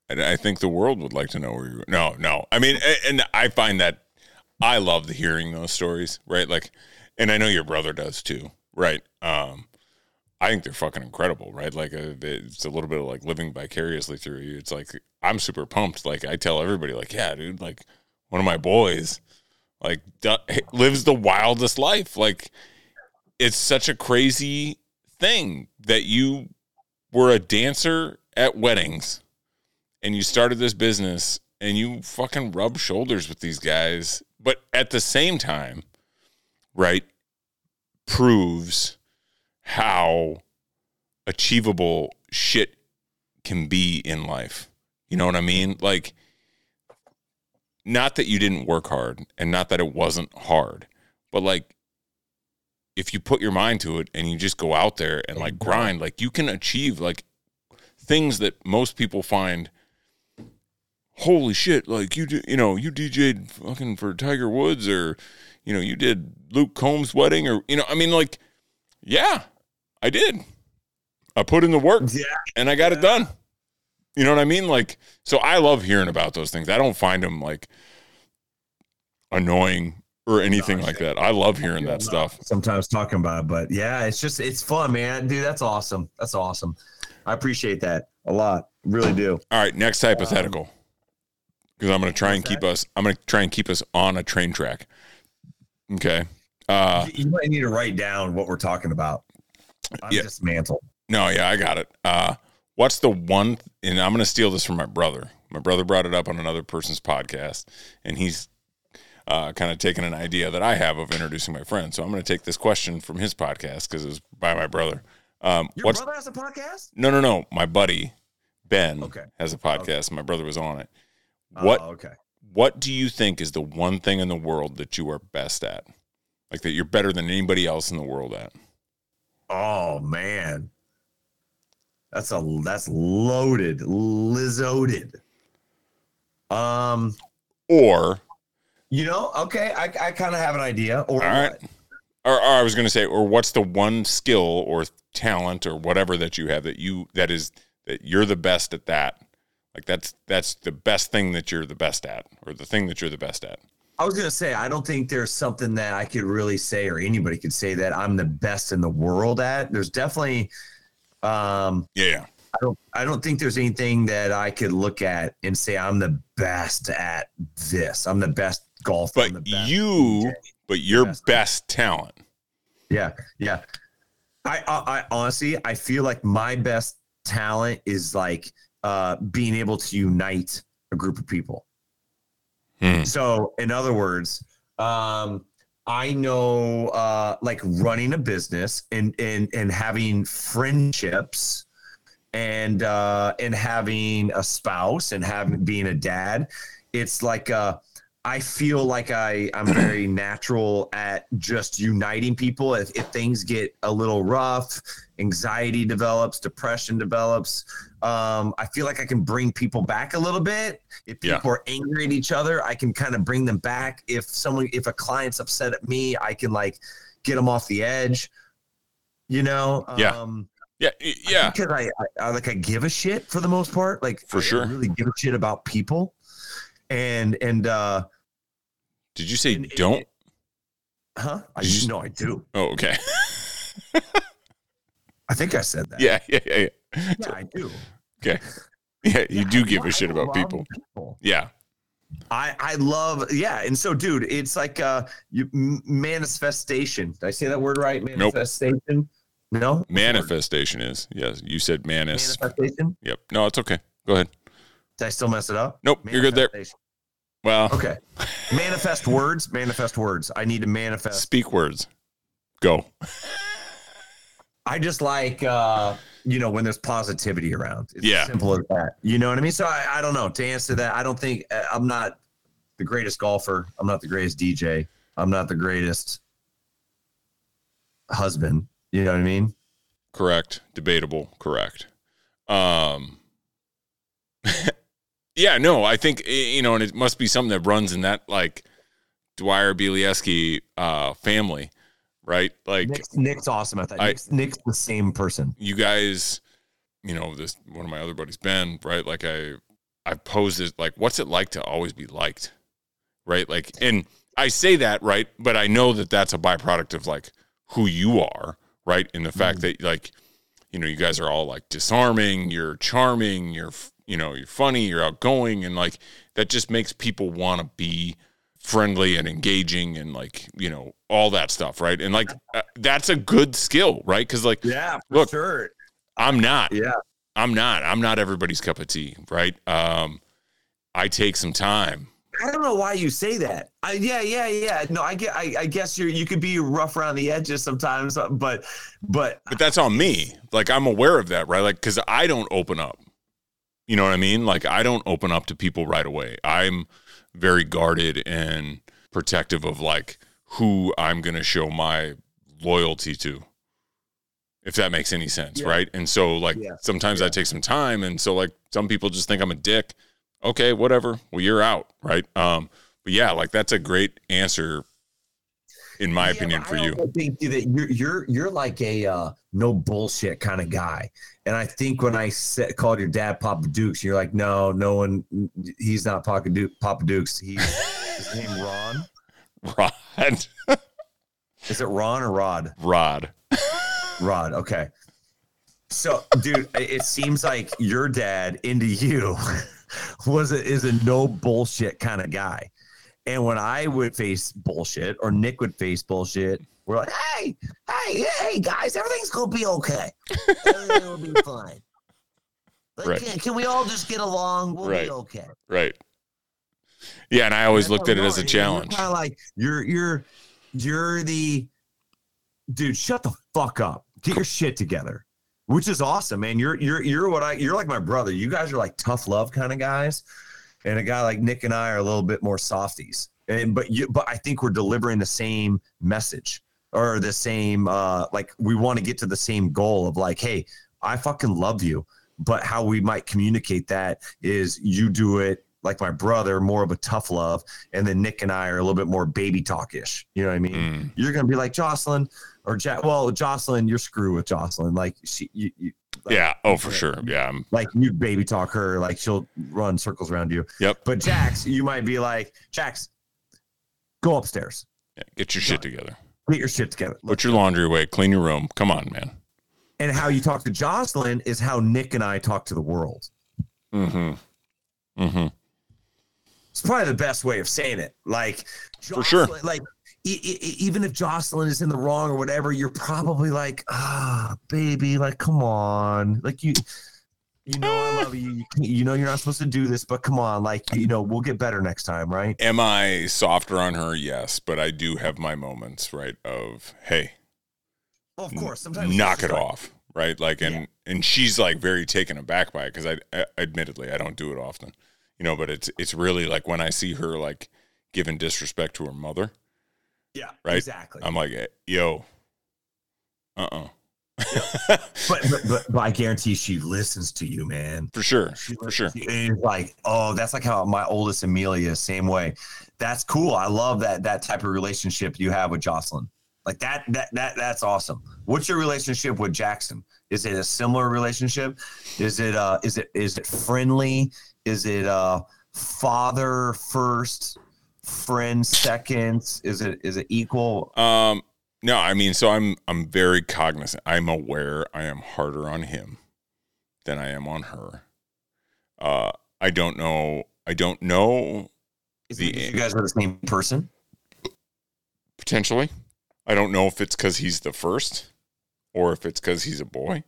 And I think the world would like to know where you. No, no. I mean, a- and I find that I love the hearing those stories, right? Like, and I know your brother does too, right? Um, I think they're fucking incredible, right? Like, uh, it's a little bit of like living vicariously through you. It's like I'm super pumped. Like, I tell everybody, like, yeah, dude, like one of my boys, like, lives the wildest life. Like, it's such a crazy thing that you were a dancer at weddings and you started this business and you fucking rub shoulders with these guys but at the same time right proves how achievable shit can be in life you know what i mean like not that you didn't work hard and not that it wasn't hard but like if you put your mind to it and you just go out there and like grind like you can achieve like things that most people find holy shit like you do, you know you DJ'd fucking for Tiger Woods or you know you did Luke Combs wedding or you know I mean like yeah I did. I put in the work Yeah, and I got it done you know what I mean like so I love hearing about those things I don't find them like annoying or anything like that I love hearing that stuff sometimes talking about it, but yeah, it's just it's fun, man. Dude, that's awesome. That's awesome. I appreciate that a lot. Really do. All right, next hypothetical. Because I'm going to try and keep us. I'm going to try and keep us on a train track. Okay. Uh, you might need to write down what we're talking about. I'm Yeah. dismantled. no, yeah, I got it. Uh, what's the one? And I'm going to steal this from my brother. My brother brought it up on another person's podcast, and he's uh, kind of taken an idea that I have of introducing my friend. So I'm going to take this question from his podcast because it was by my brother. Um, Your what's brother has a podcast? no, no, no? My buddy Ben Okay. has a podcast. My brother was on it. What Oh, okay. what do you think is the one thing in the world that you are best at? Like that you're better than anybody else in the world at? Oh man. That's a that's loaded, lizzoted. Um, Or, you know, okay, I, I kind of have an idea. Or all right. Or, or I was going to say, or what's the one skill or talent or whatever that you have that you that is that you're the best at that? Like that's that's the best thing that you're the best at, or the thing that you're the best at. I was gonna say I don't think there's something that I could really say or anybody could say that I'm the best in the world at. There's definitely um Yeah. I don't I don't think there's anything that I could look at and say I'm the best at this. I'm the best golfer. But best you, DJ. but your Best. best talent. Yeah, yeah. I, I, I honestly, I feel like my best talent is like uh, being able to unite a group of people. Hmm. So, in other words, um, I know uh, like running a business and and and having friendships and uh, and having a spouse and having being a dad. It's like uh, I feel like I I'm very natural at just uniting people. If, if things get a little rough, anxiety develops, depression develops. Um, I feel like I can bring people back a little bit. If Yeah. people are angry at each other, I can kind of bring them back. If someone, if a client's upset at me, I can like get them off the edge. You know, Yeah. Um, Yeah, yeah. because I, I, I like I give a shit for the most part. Like For I sure. really give a shit about people. And and uh, Did you say and- don't? huh? I you- know I do. Oh, okay. I think I said that. Yeah, yeah, yeah, yeah. yeah I do. Okay. Yeah, you Yeah, do I give a shit about people. people. Yeah. I I love yeah, and so dude, it's like uh you manifestation. Did I say that word right? Nope. Manifestation. No. The word? Manifestation is. Yes, you said manis. Manifestation. Yep. No, it's okay. Go ahead. Did I still mess it up? Nope, you're good there. Well, Okay. manifest words. Manifest words. I need to manifest. speak words. Go. I just like uh, you know, when there's positivity around. It's Yeah. simple as that. You know what I mean? So I, I don't know. To answer that, I don't think uh, I'm not the greatest golfer. I'm not the greatest DJ. I'm not the greatest husband. You know what I mean? Correct. Debatable. Correct. Um. yeah. No, I think eh, you know, and it must be something that runs in that like Dwyer Bielieski uh, family, right? Like Nick's, Nick's awesome at that. I- Nick's, Nick's the same person. you guys, you know, this one of my other buddies, Ben, right? Like I, I posed it like, what's it like to always be liked, right? Like, and I say that right, but I know that that's a byproduct of like who you are, right? And the fact that like, you know, you guys are all like disarming, you're charming, you're, f- you know, you're funny, you're outgoing, and like that just makes people want to be friendly and engaging and like you know all that stuff right and like uh, that's a good skill right because like Yeah, for Look. sure. i'm not Yeah. I'm not. I'm not everybody's cup of tea, right? Um, I take some time. I don't know why you say that. I, yeah, yeah, yeah. No, I get. I, I guess you're you could be rough around the edges sometimes, but but But that's on me. Like I'm aware of that, right? Like cuz I don't open up. You know what I mean? Like I don't open up to people right away. I'm very guarded and protective of like who I'm going to show my loyalty to. If that makes any sense, Yeah. right? And so like Yeah. sometimes I take some time and so like some people just think I'm a dick. Okay, whatever. Well, you're out, right? Um but yeah, like that's a great answer in my Yeah, opinion for you. I think that you're you're you're like a uh, no bullshit kind of guy, and I think when I said, called your dad Papa Dukes, you're like, no, no one, he's not Papa Duke, Papa Dukes. He's his name Ron. Rod. Is it Ron or Rod? Rod. Rod. Okay. So, dude, it it seems like your dad into you was a, is a no bullshit kind of guy. And when I would face bullshit or Nick would face bullshit, we're like, hey, hey, hey, guys, everything's gonna be okay. Everything will be fine. Like, Right. can, can we all just get along? We'll Right. be okay. Right. Yeah, and I always looked at it as a challenge. Kind of like you're you're you're the dude. Shut the fuck up. Get your shit together. Which is awesome, man. You're you're you're what I you're like my brother. You guys are like tough love kind of guys, and a guy like Nick and I are a little bit more softies. And but you but I think we're delivering the same message or the same uh like we want to get to the same goal of like, hey, I fucking love you. But how we might communicate that is you do it like my brother, more of a tough love, and then Nick and I are a little bit more baby talkish. You know what I mean? Mm, You're gonna be like Jocelyn or ja- well, Jocelyn, you're screw with Jocelyn. Like she, you, you like, yeah. Oh, for sure. Yeah. I'm- like you baby talk her, like she'll run circles around you. Yep. But Jax, you might be like Jax, go upstairs, yeah. Get your shit together. get your shit together. Put your laundry away. Clean your room. Come on, man. And how you talk to Jocelyn is how Nick and I talk to the world. Mm-hmm. Mm-hmm. It's probably the best way of saying it. Like, For sure. Like, e- e- even if Jocelyn is in the wrong or whatever, you're probably like, ah, baby, like, come on, like you, you know, I love you. You, know, you're not supposed to do this, but come on, like, you know, we'll get better next time, right? Am I softer on her? Yes, but I do have my moments, right? Of hey, Well, of course, sometimes knock it off, right? Like, and and she's like very taken aback by it because I, I admittedly I don't do it often, you know. But it's it's really like when I see her like giving disrespect to her mother, Yeah, Right? Exactly. I'm like, eh, yo, uh, uh but, but, but but I guarantee she listens to you, man. for sure, She for sure. listens to you. And it's like, oh, that's like how my oldest Amelia same way. That's cool. I love that that type of relationship you have with Jocelyn. Like that that that that's awesome. What's your relationship with Jackson? Is it a similar relationship? Is it uh is it is it friendly? Is it uh father first, friend second? Is it is it equal? Um, no, I mean, so I'm I'm very cognizant. I'm aware I am harder on him than I am on her. Uh, I don't know. I don't know Is The- it you guys are the same person? potentially. I don't know if it's because he's the first or if it's because he's a boy.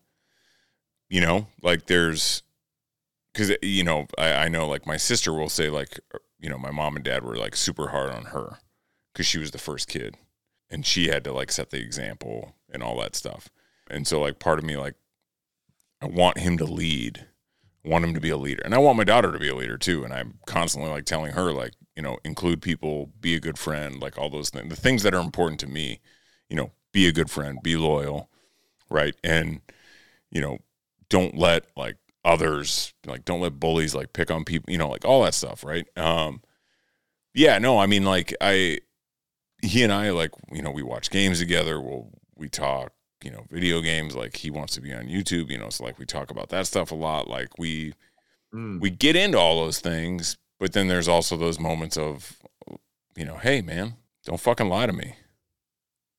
You know, like there's because you know I, I know like my sister will say like er, you know my mom and dad were like super hard on her because she was the first kid and she had to like set the example and all that stuff. And so like part of me like I want him to lead, I want him to be a leader, and I want my daughter to be a leader too. And I'm constantly like telling her like you know include people, be a good friend, like all those things, the things that are important to me. You know, be a good friend, be loyal, right, and you know don't let like others like don't let bullies like pick on people you know like all that stuff right? Um yeah no i mean like i he and i like you know we watch games together. We'll we talk you know video games. Like he wants to be on youtube you know so like we talk about that stuff a lot. Like we Mm. we get into all those things but then there's also those moments of you know hey man don't fucking lie to me.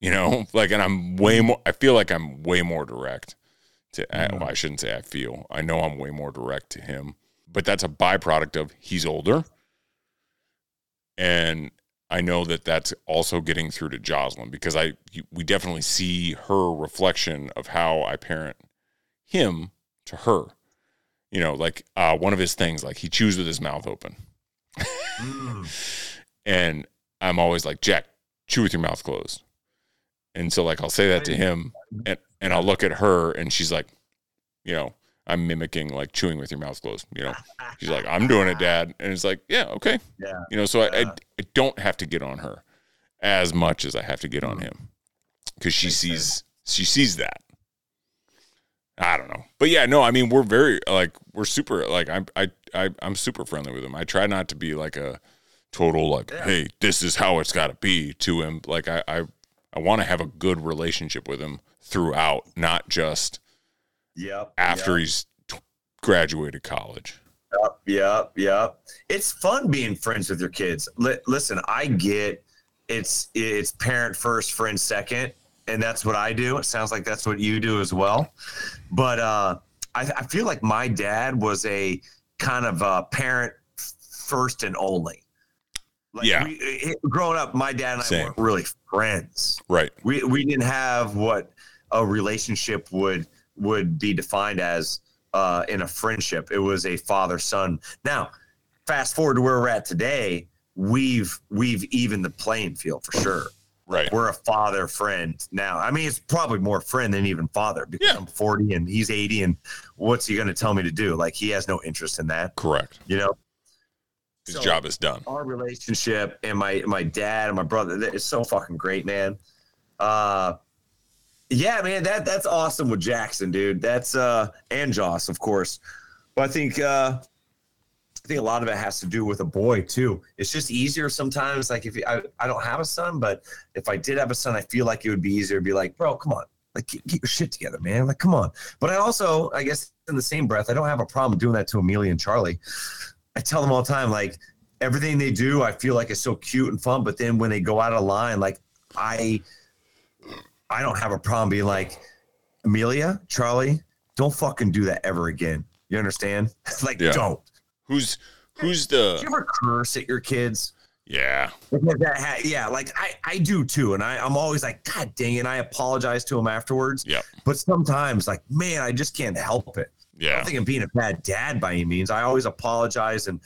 You know like and i'm way more i feel like i'm way more direct to I- Mhm. I shouldn't say I feel. I know I'm way more direct to him, but that's a byproduct of he's older. And I know that that's also getting through to Jocelyn because I we definitely see her reflection of how I parent him to her. You know, like uh, one of his things, like he chews with his mouth open, Mm. and I'm always like, Jack, chew with your mouth closed. And so, like, I'll say that to him, and and I'll look at her, and she's like, you know, I'm mimicking like chewing with your mouth closed. You know, she's like, I'm doing it, Dad, and it's like, yeah, okay, Yeah. you know. So I, I, I don't have to get on her as much as I have to get on Mhm. him because she sees she sees that. I don't know, but yeah, no, I mean, we're very like we're super like I'm I, I I'm super friendly with him. I try not to be like a total like, Yeah. hey, this is how it's got to be to him. Like I I, I want to have a good relationship with him throughout, not just Yep. after yep. he's t- graduated college. Yep, yep, yep. It's fun being friends with your kids. Li- listen, I get it's it's parent first, friend second, and that's what I do. It sounds like that's what you do as well. But uh, I, I feel like my dad was a kind of uh, parent first and only. Like Yeah. we, growing up, my dad and I Same. weren't really friends. Right. We we didn't have what a relationship would would be defined as uh, in a friendship. It was a father son. Now, fast forward to where we're at today, we've we've evened the playing field for sure. Right. We're a father friend now. I mean, it's probably more friend than even father because Yeah. I'm 40 and he's 80, and what's he going to tell me to do? Like he has no interest in that, Correct. you know. His So- job is done. our relationship and my my dad and my brother it's so fucking great man. Uh yeah man that that's awesome with jackson dude. That's uh and joss of course. But i think uh i think a lot of it has to do with a boy too. It's just easier sometimes like if you, I, I don't have a son but if i did have a son i feel like it would be easier to be like bro come on. Like get, get your shit together man. Like come on. But i also i guess in the same breath i don't have a problem doing that to amelia and charlie i tell them all the time like everything they do i feel like is so cute and fun but then when they go out of line like i i don't have a problem being like amelia charlie don't fucking do that ever again. You understand? Like Yeah. don't. Who's who's do you the ever curse at your kids? Yeah. That yeah like i i do too and i i'm always like god dang it and i apologize to them afterwards. Yeah. but sometimes like man i just can't help it I don't think I'm being a bad dad by any means. I always apologize and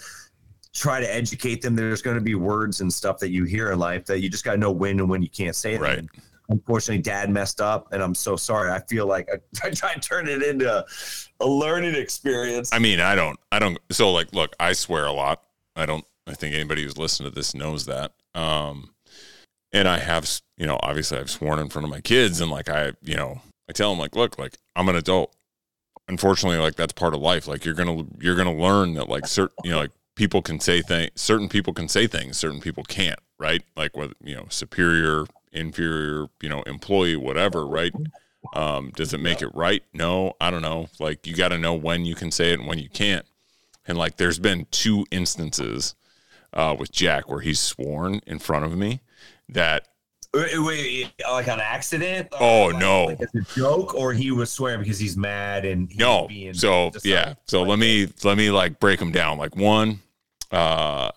try to educate them. There's going to be words and stuff that you hear in life that you just got to know when and when you can't say them. Right. Unfortunately, dad messed up, and I'm so sorry. I feel like I, I try to turn it into a, a learning experience. I mean, I don't, I don't. So, like, look, I swear a lot. I don't. I think anybody who's listened to this knows that. Um, and I have, you know, obviously I've sworn in front of my kids, and like I, you know, I tell them like, look, like I'm an adult. Unfortunately, like that's part of life. Like you're gonna, you're gonna learn that like certain, you know, like people can say things. Certain people can say things. Certain people can't. Right? Like whether you know, superior, inferior, you know, employee, whatever. Right? Um, does it make it right? No, I don't know. Like you got to know when you can say it and when you can't. And like there's been two instances uh, with Jack where he's sworn in front of me that Wait, wait, like an accident? Oh, like- no. like it's a joke, or he was swearing because he's mad and he's No. being So just yeah. like- So let me let me like break them down. Like one, uh,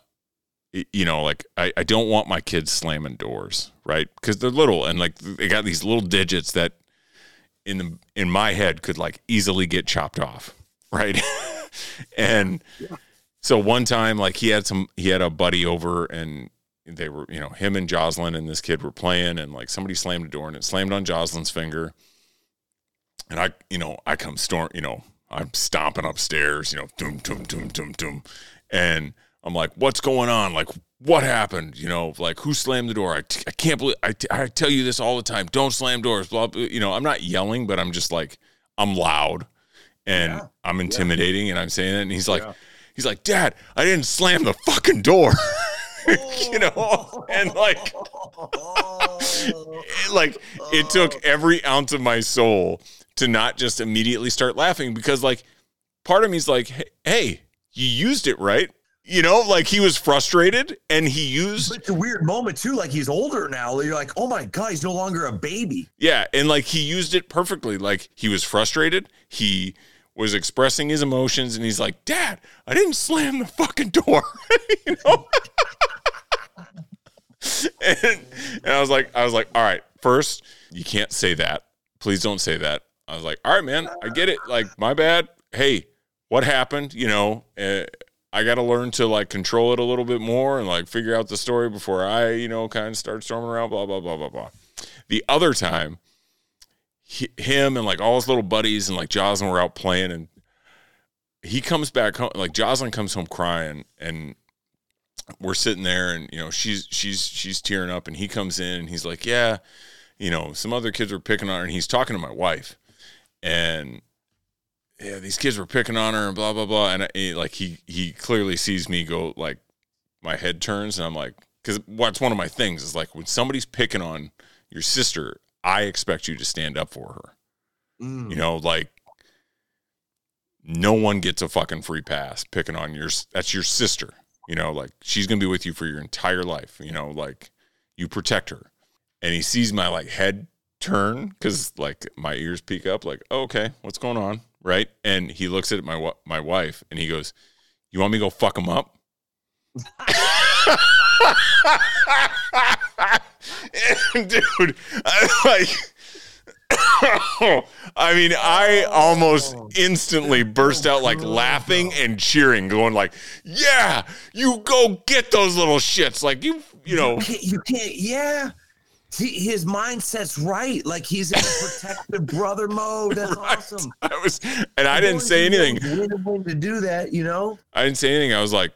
you know, like I, I don't want my kids slamming doors, right? Because they're little and like they got these little digits that in the in my head could like easily get chopped off, right? and so one time, like he had some, he had a buddy over and they were, you know, him and Jocelyn and this kid were playing and like somebody slammed a door and it slammed on Jocelyn's finger. And I, you know, I come storm, you know, I'm stomping upstairs, you know, doom, doom, doom, doom, doom. And I'm like, what's going on? Like, what happened? You know, like who slammed the door? I, t- I can't believe, I, t- I tell you this all the time. Don't slam doors, blah, blah. You know, I'm not yelling, but I'm just like, I'm loud and Yeah. I'm intimidating and I'm saying it. And he's like, Yeah. he's like, dad, I didn't slam the fucking door. you know, and like, it, like it took every ounce of my soul to not just immediately start laughing because like part of me's like hey, hey you used it right you know like he was frustrated and he used it's a weird moment too. Like he's older now. You're like, oh my god, he's no longer a baby. yeah and like he used it perfectly like he was frustrated he was expressing his emotions and he's like dad i didn't slam the fucking door. You know? And, and i was like i was like all right first you can't say that. Please don't say that. I was like all right man i get it. Like my bad. Hey what happened? You know? Uh, i gotta learn to like control it a little bit more and like figure out the story before i you know kind of start storming around blah blah blah blah blah. The other time him and like all his little buddies and like jocelyn were out playing and he comes back home like jocelyn comes home crying and we're sitting there and you know she's she's she's tearing up and he comes in and he's like yeah you know some other kids were picking on her. And he's talking to my wife and yeah these kids were picking on her and blah blah blah. And I, like he he clearly sees me go like my head turns and i'm like because what's one of my things is like when somebody's picking on your sister i expect you to stand up for her. Mm. you know like no one gets a fucking free pass picking on your that's your sister you know like she's gonna be with you for your entire life you know like you protect her. And he sees my like head turn because like my ears peek up like oh, okay what's going on? Right? And he looks at my my wife and he goes you want me to go fuck him up dude I, like I mean, I almost instantly burst out like laughing and cheering, going like, "Yeah, you go get those little shits!" Like you, you know, You can't, you can't yeah. He, his mindset's right. Like he's in protective brother mode. That's Right. awesome. I was, and I didn't say anything. Win to do that, you know, I didn't say anything. I was like,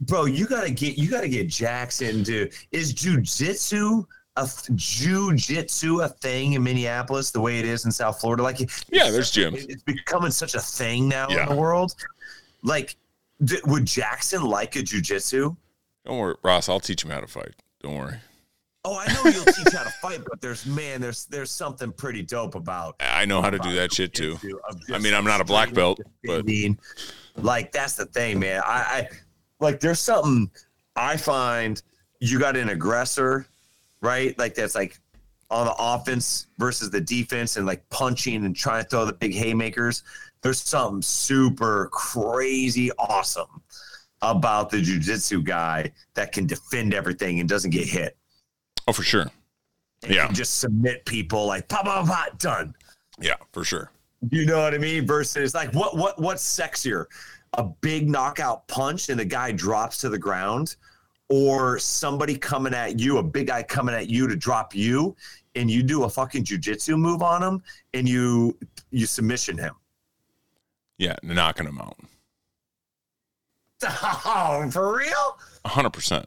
bro. You gotta get you gotta get Jackson to is jujitsu a jujitsu a thing in Minneapolis the way it is in South Florida? Like, Yeah, there's gyms. It's becoming such a thing now Yeah. in the world. Like, d- would Jackson like a jujitsu? "Don't worry, Ross. I'll teach him how to fight. Don't worry." Oh, I know you'll teach how to fight, but there's man, there's there's something pretty dope about. I know how to do that shit too. I mean, I'm not a black belt, but like that's the thing, man. I, I like there's something I find you got an aggressor, right? Like that's like on the offense versus the defense and like punching and trying to throw the big haymakers. There's something super crazy awesome about the jujitsu guy that can defend everything and doesn't get hit. oh, for sure. And Yeah. just submit people like pop, pop, pop, done. Yeah, for sure. You know what I mean? Versus like what what what's sexier? A big knockout punch and the guy drops to the ground, or somebody coming at you, a big guy coming at you to drop you, and you do a fucking jujitsu move on him and you you submission him. Yeah, knocking him out. Oh, for real? hundred percent,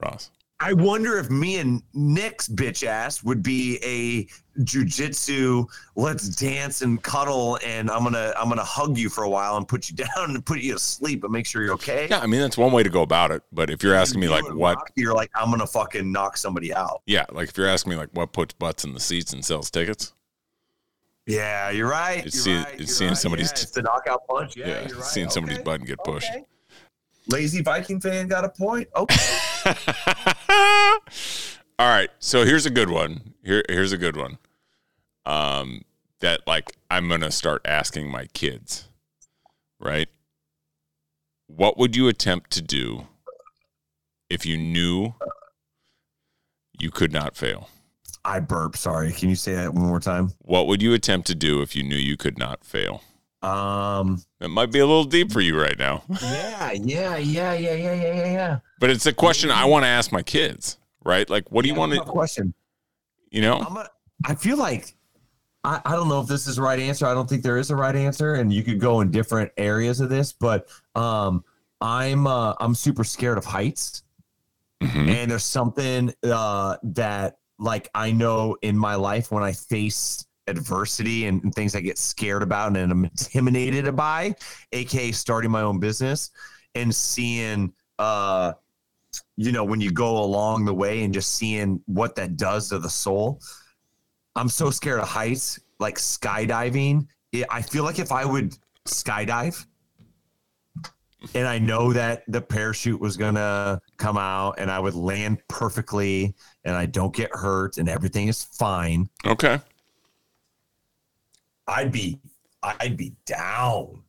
Ross. I wonder if me and Nick's bitch ass would be a jujitsu. Let's dance and cuddle, and I'm gonna I'm gonna hug you for a while and put you down and put you to sleep and make sure you're okay. Yeah, I mean that's one way to go about it. But if you're asking me like what, you're like I'm gonna fucking knock somebody out. yeah, like if you're asking me like what puts butts in the seats and sells tickets, Yeah, you're right. It's you're see- right, it's seeing right. somebody's Yeah, it's the knockout punch. Yeah, yeah, you're right. seeing somebody's Okay, button get pushed. okay. Lazy Viking fan got a point. Okay. All right. So here's a good one. Here here's a good one. Um that like I'm going to start asking my kids. Right? What would you attempt to do if you knew you could not fail? I burp. Sorry. Can you say that one more time? What would you attempt to do if you knew you could not fail? Um, it might be a little deep for you right now. yeah, yeah, yeah, yeah, yeah, yeah, yeah. But it's a question I want to ask my kids, right? Like, what do you want to question? You know, a, i feel like I, I don't know if this is the right answer. I don't think there is a right answer, and you could go in different areas of this. But um, I'm uh, I'm super scared of heights, mm-hmm. and there's something uh, that like I know in my life when I face adversity and, and things I get scared about and I'm intimidated by, aka starting my own business and seeing uh you know when you go along the way and just seeing what that does to the soul. I'm so scared of heights, like skydiving. I feel like if I would skydive and I know that the parachute was gonna come out and I would land perfectly and I don't get hurt and everything is fine, Okay. I'd be I'd be down.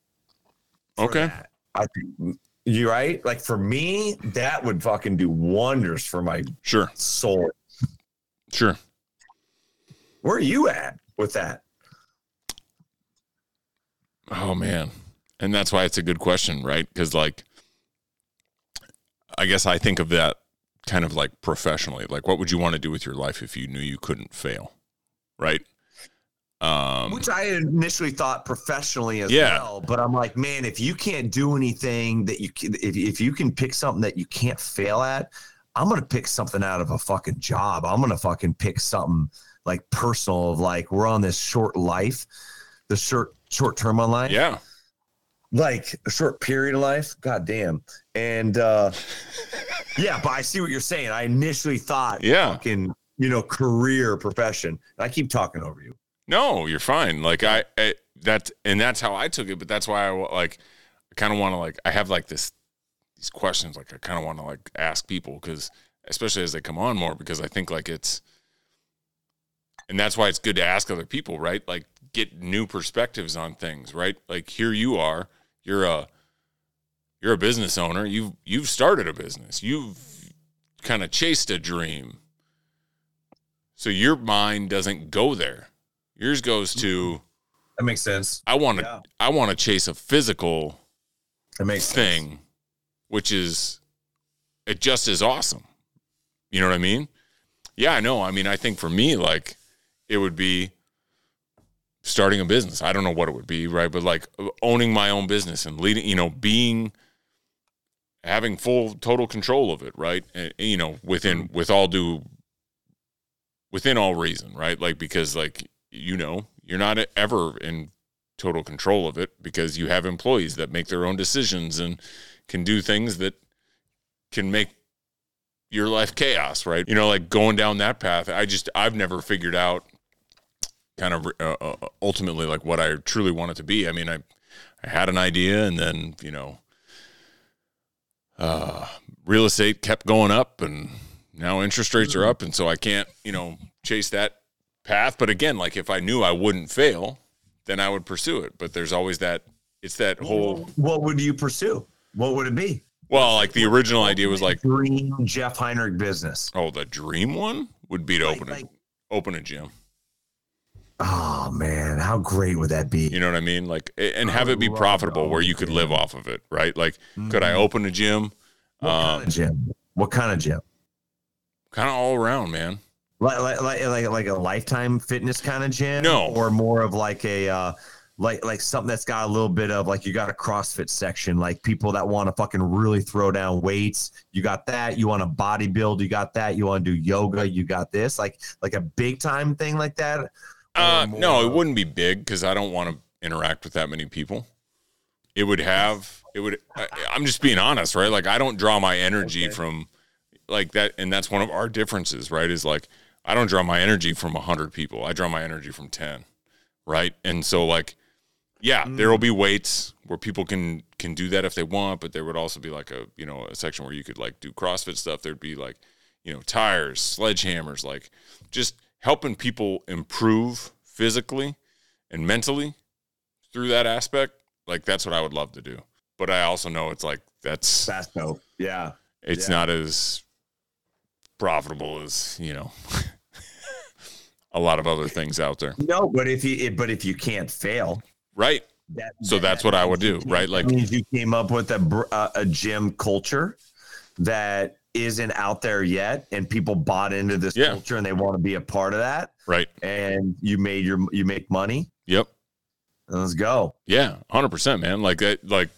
Okay. that. I think you right? Like for me, that would fucking do wonders for my Sure. soul. Sure. Where are you at with that? Oh man. And that's why it's a good question, right? Because like I guess I think of that kind of like professionally. Like what would you want to do with your life if you knew you couldn't fail? Right? Um Which I initially thought professionally as Yeah. well, but I'm like, man, if you can't do anything that you can, if, if you can pick something that you can't fail at, I'm gonna pick something out of a fucking job. I'm gonna fucking pick something like personal of like we're on this short life, the short short term online. yeah. like a short period of life. God damn. And uh yeah, but I see what you're saying. I initially thought Yeah. fucking, you know, career profession. I keep talking over you. No, you're fine. Like I, I that's and that's how I took it. But that's why I like I kind of want to like I have like this these questions like I kind of want to like ask people because especially as they come on more because I think like it's and that's why it's good to ask other people, right? Like get new perspectives on things, right? Like here you are, you're a you're a business owner. You've you've started a business. You've kind of chased a dream. So your mind doesn't go there. Yours goes to mm-hmm. That makes sense. I want to Yeah. I want to chase a physical That makes sense. thing, which is it just as awesome. You know what I mean? Yeah, I know. I mean, I think for me, like it would be starting a business. I don't know what it would be, right? But like owning my own business and leading, you know, being having full total control of it, right? And, you know, within mm-hmm. with all due within all reason, right? Like because like you know, you're not ever in total control of it because you have employees that make their own decisions and can do things that can make your life chaos, right? You know, like going down that path. I just I've never figured out kind of uh, uh, ultimately like what I truly want it to be. I mean, I I had an idea and then, you know, uh real estate kept going up and now interest rates are up and so I can't, you know, chase that path, but again, like if I knew I wouldn't fail, then I would pursue it. But there's always that it's that whole What would you pursue? What would it be? well, like the original idea was like dream Jeff Heinrich business. Oh, the dream one would be to Like- open a like- open a gym. Oh man, how great would that be? You know what I mean? Like, and I have it be profitable where you could live off of it, right? Like, could I Mhm. open a gym? What Um, kind of gym? What kind of gym? kind of all around, man. Like like like like, like a lifetime fitness kind of gym? No. or more of like a uh, like like something that's got a little bit of like you got a CrossFit section, like people that want to fucking really throw down weights. You got that. You want to bodybuild. You got that. You want to do yoga. You got this. Like like a big time thing like that. Uh, no, it wouldn't be big because I don't want to interact with that many people. It would have, it would, I, I'm just being honest, right? Like, I don't draw my energy Okay. from like that. And that's one of our differences, right? Is like, I don't draw my energy from 100 people. I draw my energy from 10, right? And so, like, yeah, mm. there will be weights where people can can do that if they want, but there would also be like a you know a section where you could like do CrossFit stuff. There'd be like you know, tires, sledgehammers, like just helping people improve physically and mentally through that aspect. Like that's what I would love to do. But I also know it's like that's That's dope. Yeah. it's Yeah. not as profitable as, you know, a lot of other things out there. No, but if you but if you can't fail, Right. that, So that's what I would do, right? Like That means you came up with a br- uh, a gym culture that isn't out there yet, and people bought into this Yeah. culture and they want to be a part of that. right. And you made your you make money. Yep. Let's go. Yeah, hundred percent, man. Like that, like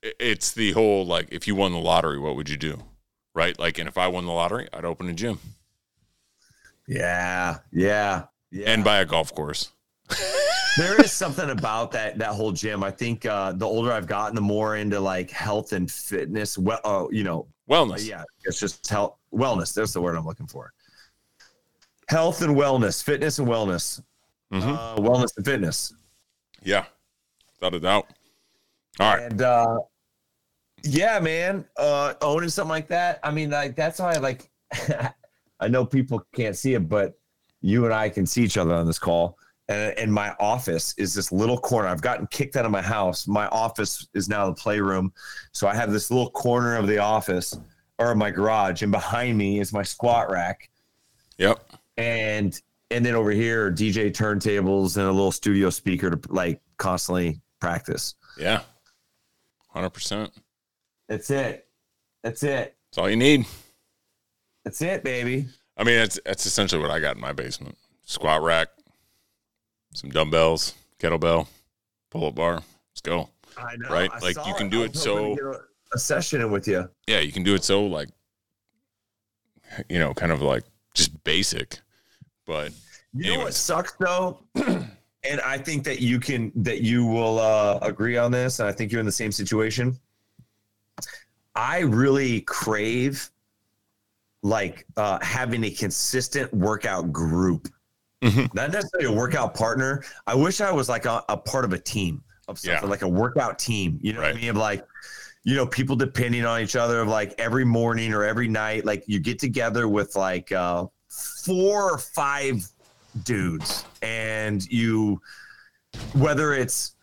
it's the whole like if you won the lottery, what would you do? Right? Like, and if I won the lottery, I'd open a gym Yeah, yeah, yeah. and buy a golf course. there is something about that that whole gym. I think uh, the older I've gotten, the more into like health and fitness. Well, uh, you know, Wellness. yeah, it's just health, wellness. That's the word I'm looking for. Health and wellness, fitness and wellness, Mhm. uh, wellness and fitness. Yeah, without a doubt. All right. And uh, yeah, man, uh, owning something like that. I mean, like that's why I like. I know people can't see it, but you and I can see each other on this call. And, and my office is this little corner. I've gotten kicked out of my house. My office is now the playroom. So I have this little corner of the office or my garage, and behind me is my squat rack. Yep. And and then over here DJ turntables and a little studio speaker to like constantly practice. Yeah. Hundred percent. That's it. That's it. That's all you need. That's it, baby. I mean, that's that's essentially what I got in my basement: squat rack, some dumbbells, kettlebell, pull-up bar. Let's go. I know. Right? I Like, you can it. do it was hoping to so- a, a session in with you. Yeah, you can do it so like, you know, kind of like just basic, but You know what sucks though, and I think that you can that you will uh, agree on this, and I think you're in the same situation. I really crave like uh, having a consistent workout group, Mhm. not necessarily a workout partner. I wish I was like a, a part of a team of something, Yeah. like a workout team. You know what I mean? Of like, you know, people depending on each other. Of like every morning or every night, like you get together with like uh, four or five dudes, and you, whether it's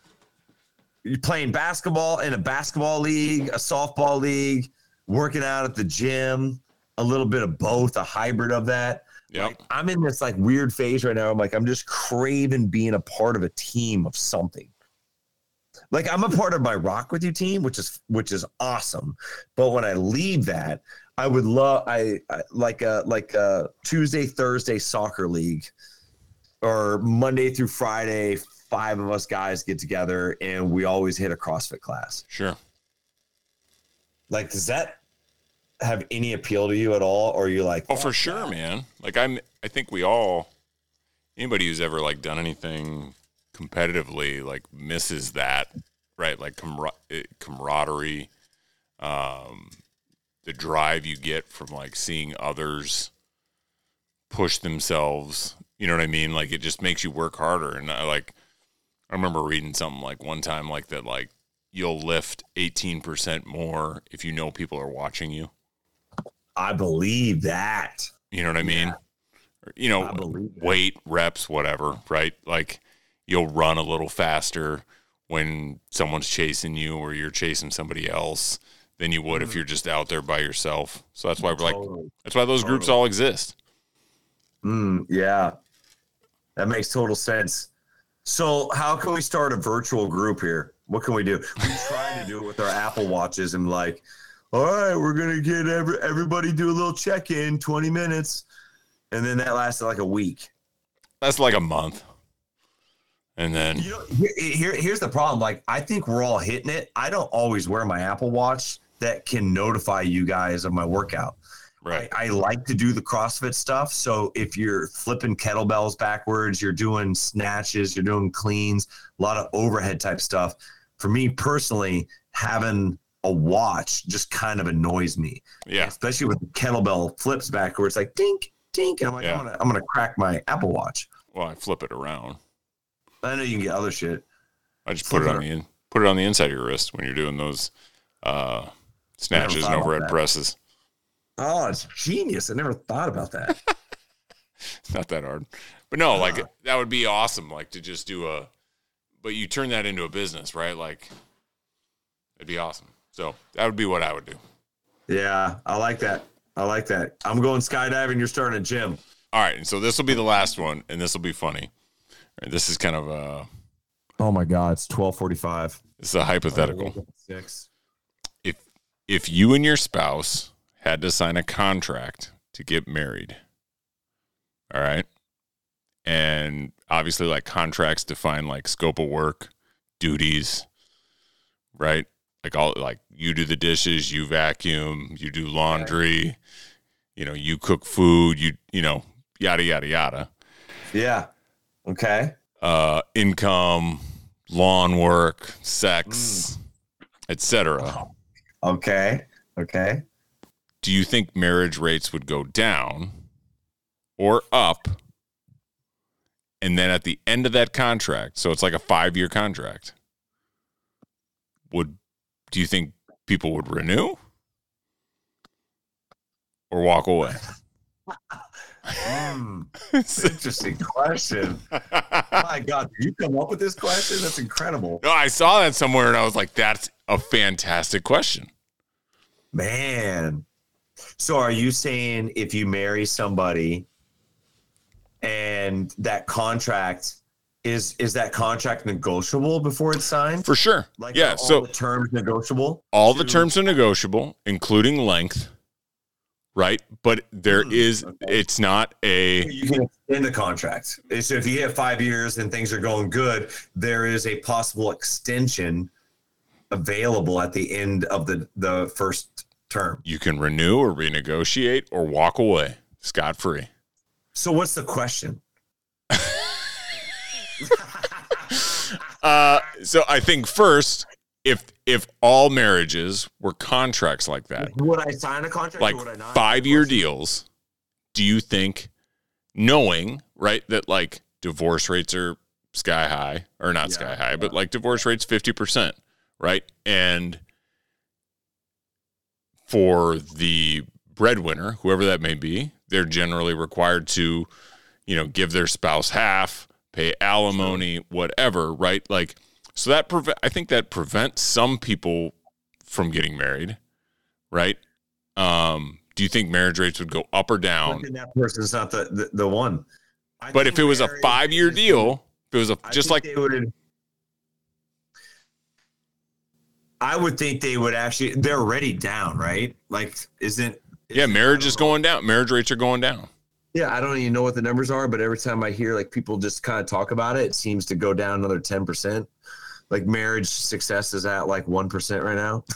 you're playing basketball in a basketball league, a softball league, working out at the gym, a little bit of both, a hybrid of that. Yep. Like, I'm in this like weird phase right now. I'm like, I'm just craving being a part of a team of something. Like I'm a part of my rock with you team, which is which is awesome. But when I leave that, I would love I, I like a like a Tuesday Thursday soccer league, or Monday through Friday. Five of us guys get together and we always hit a CrossFit class. Sure. Like, does that have any appeal to you at all? Or you like, Oh, for "Fuck sure, man. Like I'm, I think we all, anybody who's ever like done anything competitively, like misses that, right? Like camar- eh, camaraderie, um, the drive you get from like seeing others push themselves. You know what I mean? Like it just makes you work harder. And I like, I remember reading something like one time like that, like you'll lift 18% more if you know people are watching you. I believe that. You know what I mean? Or, You know, weight, reps, whatever, right? Like you'll run a little faster when someone's chasing you or you're chasing somebody else than you would if you're just out there by yourself. So that's why we're like, that's why those groups Totally. all exist. Mm, yeah, that makes total sense. So, how can we start a virtual group here? What can we do? We try to do it with our Apple watches and like, all right, we're gonna get every everybody do a little check in, twenty minutes, and then that lasted like a week. That's like a month. And then, You know, here, here here's the problem. Like, I think we're all hitting it. I don't always wear my Apple Watch that can notify you guys of my workout. right. I, I like to do the CrossFit stuff. So if you're flipping kettlebells backwards, you're doing snatches, you're doing cleans, a lot of overhead type stuff. For me personally, having a watch just kind of annoys me, Yeah. especially with the kettlebell flips back where it's like dink, dink, and I'm like, Yeah. I'm gonna, I'm gonna crack my Apple Watch. Well, I flip it around. I know you can get other shit. I just put it on the in, put it on the inside of your wrist when you're doing those uh, snatches and overhead presses. Oh, it's genius. I never thought about that. It's not that hard. But no, like that would be awesome. Like to just do a, but you turn that into a business, right? Like it'd be awesome. So that would be what I would do. yeah, I like that. I like that. I'm going skydiving. You're starting a gym. All right. And so this will be the last one, and this will be funny. All right, this is kind of a, Oh my God, it's 1245. this is a hypothetical. Six. If if you and your spouse had to sign a contract to get married, all right, and obviously like contracts define like scope of work, duties, right? Like all like you do the dishes, you vacuum, you do laundry, you know, you cook food, you you know, yada yada yada. Yeah. Okay. Uh income, lawn work, sex, etc. Okay. Okay. Do you think marriage rates would go down or up? And then at the end of that contract, so it's like a 5-year contract. Would do you think people would renew or walk away? Hmm. Interesting question. My God, did you come up with this question? That's incredible. No, I saw that somewhere and I was like, that's a fantastic question. Man. So are you saying if you marry somebody and that contract is is that contract negotiable before it's signed? For sure. Like yeah. all So the terms negotiable? all the terms are negotiable, including length, right? But there Hmm, is, okay. it's not a, You can extend the contract. So if you have five years and things are going good, there is a possible extension available at the end of the the first term. you can renew or renegotiate or walk away scot free. So what's the question? Uh, so I think first, if if all marriages were contracts like that, Would I sign a contract? like or would I five year deals, do you think, knowing right that like divorce rates are sky high or not Yeah, sky high, but like divorce rates fifty percent, right? And for the breadwinner, whoever that may be, they're generally required to, you know, give their spouse half, pay alimony, whatever, right? Like, so that prevent. I think that prevents some people from getting married, right? Um, do you think marriage rates would go up or down? that person's not the the, the one. I But if it was a five year deal, if it was a I just like. I would think they would actually. They're already down, right? Like, isn't? yeah, marriage is going down. Marriage rates are going down. Yeah, I don't even know what the numbers are, but every time I hear like people just kind of talk about it, it seems to go down another ten percent. Like marriage success is at like one percent right now.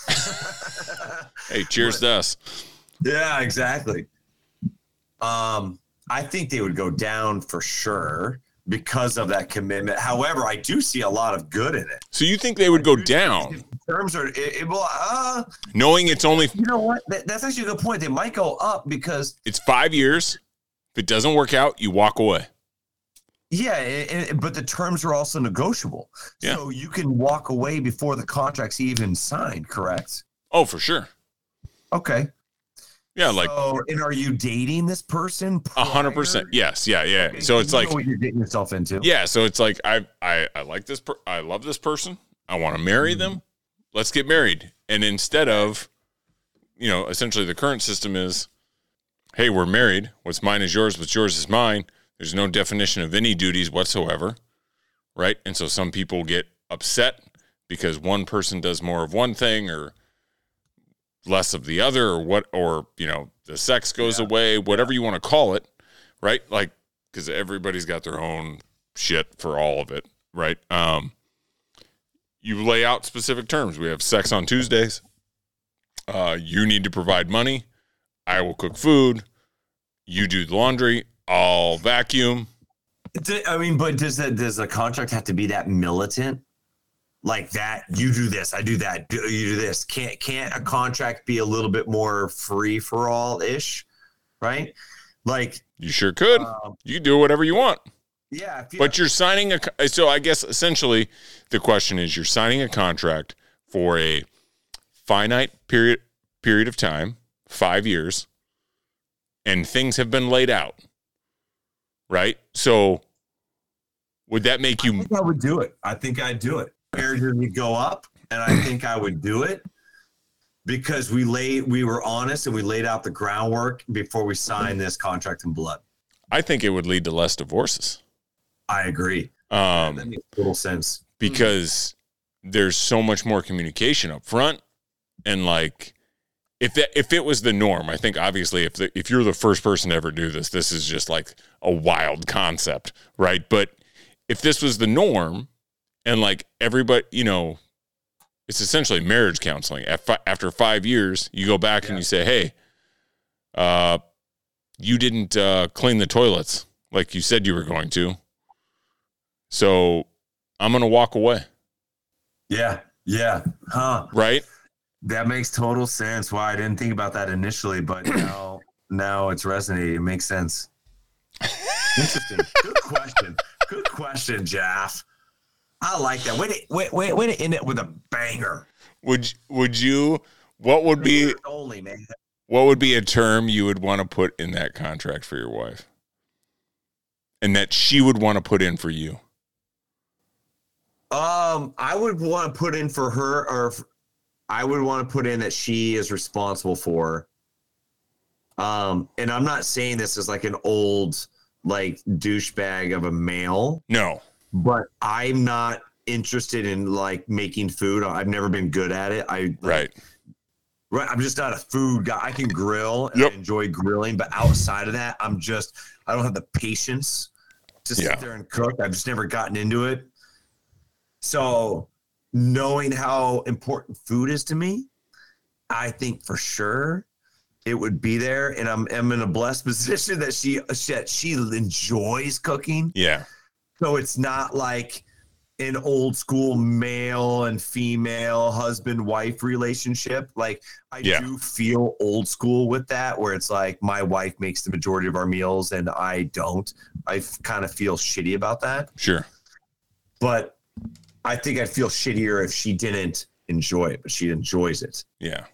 Hey, cheers to us. Yeah, exactly. Um, I think they would go down for sure because of that commitment. However, I do see a lot of good in it. So you think they would go down, Terms are, it, it, well, uh, knowing it's only you know what? That, that's actually a good point. They might go up because, it's five years. If it doesn't work out, you walk away. yeah, it, it- but the terms are also negotiable. Yeah. So you can walk away before the contract's even signed, correct? Oh, for sure. Okay. Yeah, like so, and are you dating this person? a hundred percent. Yes, yeah, yeah. Okay, So it's like what you're getting yourself into. Yeah, so it's like I I I like this per- I love this person. I want to marry them. Mm-hmm. Let's get married. And instead of you know, essentially the current system is hey, we're married. What's mine is yours, what's yours is mine. There's no definition of any duties whatsoever. Right? And so some people get upset because one person does more of one thing or less of the other or what or you know, the sex goes Yeah. away, whatever you want to call it, right? Like because everybody's got their own shit for all of it, right? Um, you lay out specific terms. We have sex on Tuesdays. Uh, you need to provide money. I will cook food. You do the laundry. I'll vacuum. I mean, but does that does the contract have to be that militant? Like that, you do this, I do that, do- you do this. Can't can't a contract be a little bit more free for all ish, right? Like, You sure could. um, You do whatever you want, yeah, you- but you're signing a. So I guess essentially the question is you're signing a contract for a finite period period of time, five years, and things have been laid out. Right? So would that make I you think I would do it. I think I'd do it. Marriage would go up, and I think I would do it because we laid we were honest and we laid out the groundwork before we signed this contract in blood. I think it would lead to less divorces. I agree. Um that makes total sense. because there's so much more communication up front and like if that if it was the norm i think obviously if the, if you're the first person to ever do this this is just like a wild concept right? But if this was the norm and like everybody you know it's essentially marriage counseling. After 5 years you go back and you say hey uh you didn't uh clean the toilets like you said you were going to. So i'm going to walk away. Yeah, yeah, huh? right That makes total sense. Why I didn't think about that initially, but now now it's resonating. It makes sense. Interesting. Good question. Good question, Jeff. I like that. Wait, wait, wait, wait to end it with a banger. Would would you? What would be only, man. what would be a term you would want to put in that contract for your wife, and that she would want to put in for you? Um, I would want to put in for her, or I would want to put in that she is responsible for. Um, and I'm not saying this as like an old like douchebag of a male, No. but I'm not interested in like making food. I've never been good at it. I like, Right. Right. I'm just not a food guy. I can grill and Yep. I enjoy grilling, but outside of that, I'm just I don't have the patience to sit Yeah. there and cook. I've just never gotten into it. So knowing how important food is to me, I think for sure it would be there. And I'm, I'm in a blessed position that she that she enjoys cooking. Yeah. So it's not like an old school male and female husband wife relationship. Like I Yeah. do feel old school with that, where it's like my wife makes the majority of our meals and I don't. I kind of feel shitty about that. Sure. But I think I'd feel shittier if she didn't enjoy it, but she enjoys it. Yeah.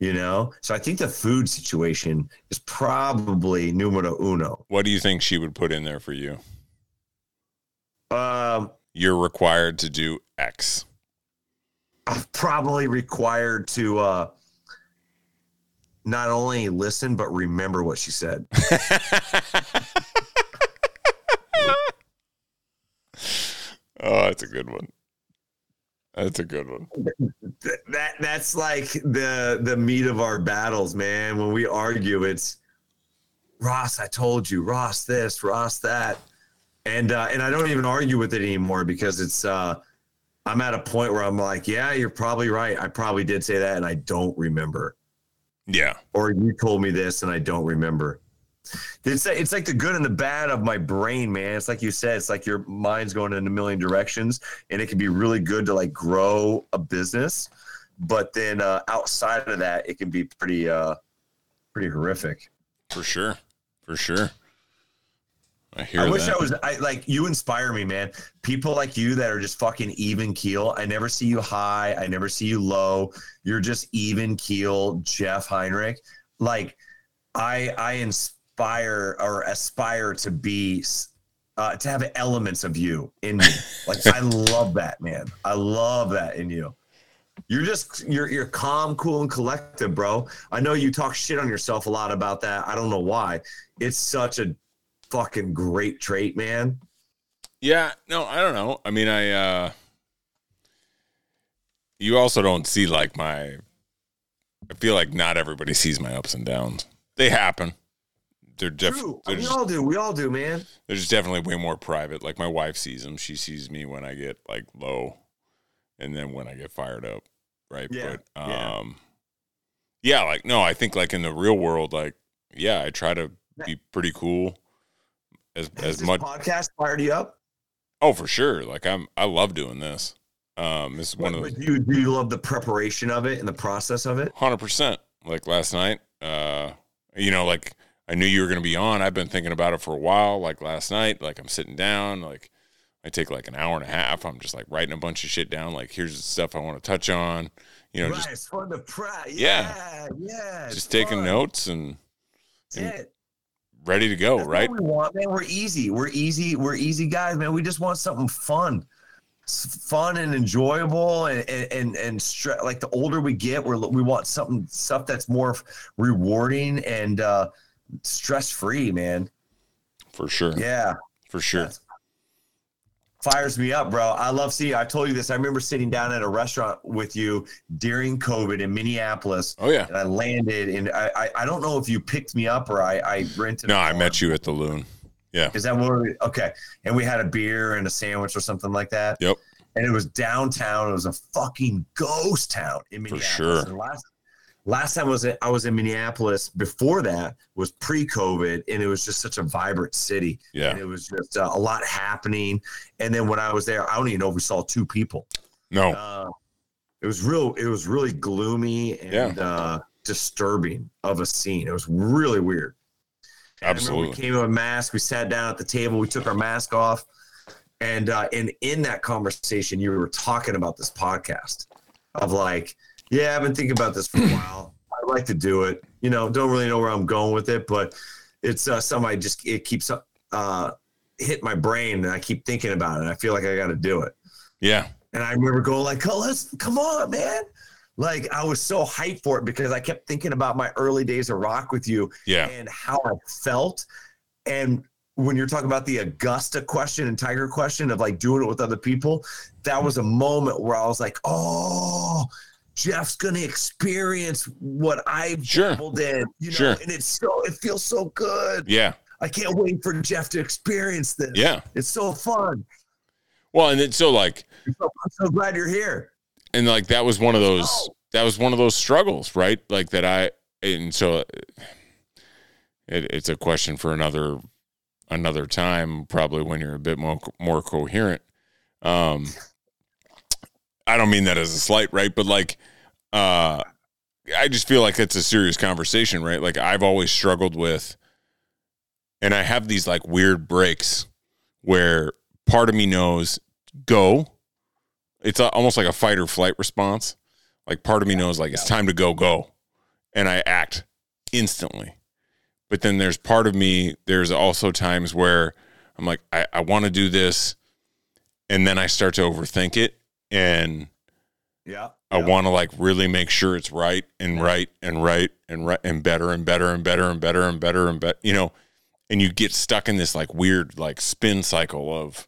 You know? So I think the food situation is probably numero uno. What do you think she would put in there for you? Um, You're required to do X. I'm probably required to uh not only listen but remember what she said. Oh, that's a good one. That's a good one. That that's like the the meat of our battles, man. When we argue, it's Ross, I told you, Ross this, Ross that. And uh and I don't even argue with it anymore because it's uh I'm at a point where I'm like, yeah, you're probably right. I probably did say that and I don't remember. Yeah. or you told me this and I don't remember. It's it's like the good and the bad of my brain, man. It's like you said, it's like your mind's going in a million directions, and it can be really good to like grow a business, but then uh, outside of that, it can be pretty uh pretty horrific. For sure. For sure. I hear I wish. I was I like you inspire me, man. People like you that are just fucking even keel. I never see you high. I never see you low. You're just even keel, Jeff Heinrich. Like I I inspire or aspire to be uh, to have elements of you in me. Like I love that, man. I love that in you. You're just you're you're calm, cool, and collective, bro. I know you talk shit on yourself a lot about that. I don't know why. It's such a fucking great trait, man. Yeah, no, I don't know. I mean, I uh you also don't see like my I feel like not everybody sees my ups and downs. They happen. They're def- True. we all do. We all do, man. they're just definitely way more private. Like my wife sees them. She sees me when I get like low and then when I get fired up, right? Yeah, But yeah. um yeah, like no, I think like in the real world like yeah, I try to be pretty cool as Has as this much podcast fired you up? Oh, for sure. Like I'm I love doing this. Um this is one of the you, do you love the preparation of it and the process of it? Hundred percent. Like last night, uh, you know, like I knew you were gonna be on. I've been thinking about it for a while. Like last night, like I'm sitting down, like I take like an hour and a half. I'm just like writing a bunch of shit down. Like here's the stuff I want to touch on. You know, right, just fun to. Yeah. Yeah, yeah. just taking fun. notes and it. ready to go, That's right? We want, man. We're easy. We're easy. We're easy guys, man. We just want something fun, fun and enjoyable, and and and, and stre- like the older we get, we're we want something stuff that's more rewarding and uh, stress free, man. For sure. Yeah, For sure. That's- fires me up, bro. I love seeing. I told you this. I remember sitting down at a restaurant with you during COVID in Minneapolis. Oh yeah. And I landed, and I, I, I don't know if you picked me up or I, I rented. No, I met you at the loon. Yeah. Is that what? We, okay, and we had a beer and a sandwich or something like that. Yep. And it was downtown. It was a fucking ghost town in Minneapolis. For sure. And last last time I was in, I was in Minneapolis. Before that was pre-COVID, and it was just such a vibrant city. Yeah. And it was just uh, a lot happening. And then when I was there, I don't even know if we saw two people. No. Uh, it was real. It was really gloomy and Yeah. uh, disturbing of a scene. It was really weird. And Absolutely. We came in with masks. We sat down at the table. We took our mask off, and uh, and in that conversation, you were talking about this podcast of like, yeah, I've been thinking about this for a while. I'd like to do it. You know, don't really know where I'm going with it, but it's uh, something I just it keeps uh, hit my brain, and I keep thinking about it. I feel like I got to do it. Yeah. And I remember going like, "Oh, let's come on, man!" Like I was so hyped for it because I kept thinking about my early days of rock with you Yeah. and how I felt. And when you're talking about the Augusta question and Tiger question of like doing it with other people, that was a moment where I was like, "Oh, Jeff's gonna experience what I've Sure. dabbled in," you know. Sure. And it's so it feels so good. Yeah. I can't wait for Jeff to experience this. Yeah. it's so fun. Well, and then so like I'm so, I'm so glad you're here. and like that was one of those Oh. that was one of those struggles right like that i and so it, it's a question for another another time probably when you're a bit more more coherent um i don't mean that as a slight right but like uh i just feel like it's a serious conversation right like i've always struggled with and i have these like weird breaks where part of me knows go it's a, almost like a fight or flight response. Like part of me knows like it's time to go, go, and I act instantly. But then there's part of me. There's also times where I'm like, I, I want to do this, and then I start to overthink it, and Yeah. I want to like really make sure it's right and right and right and right and better and better and better and better and better and better. You know, and you get stuck in this like weird like spin cycle of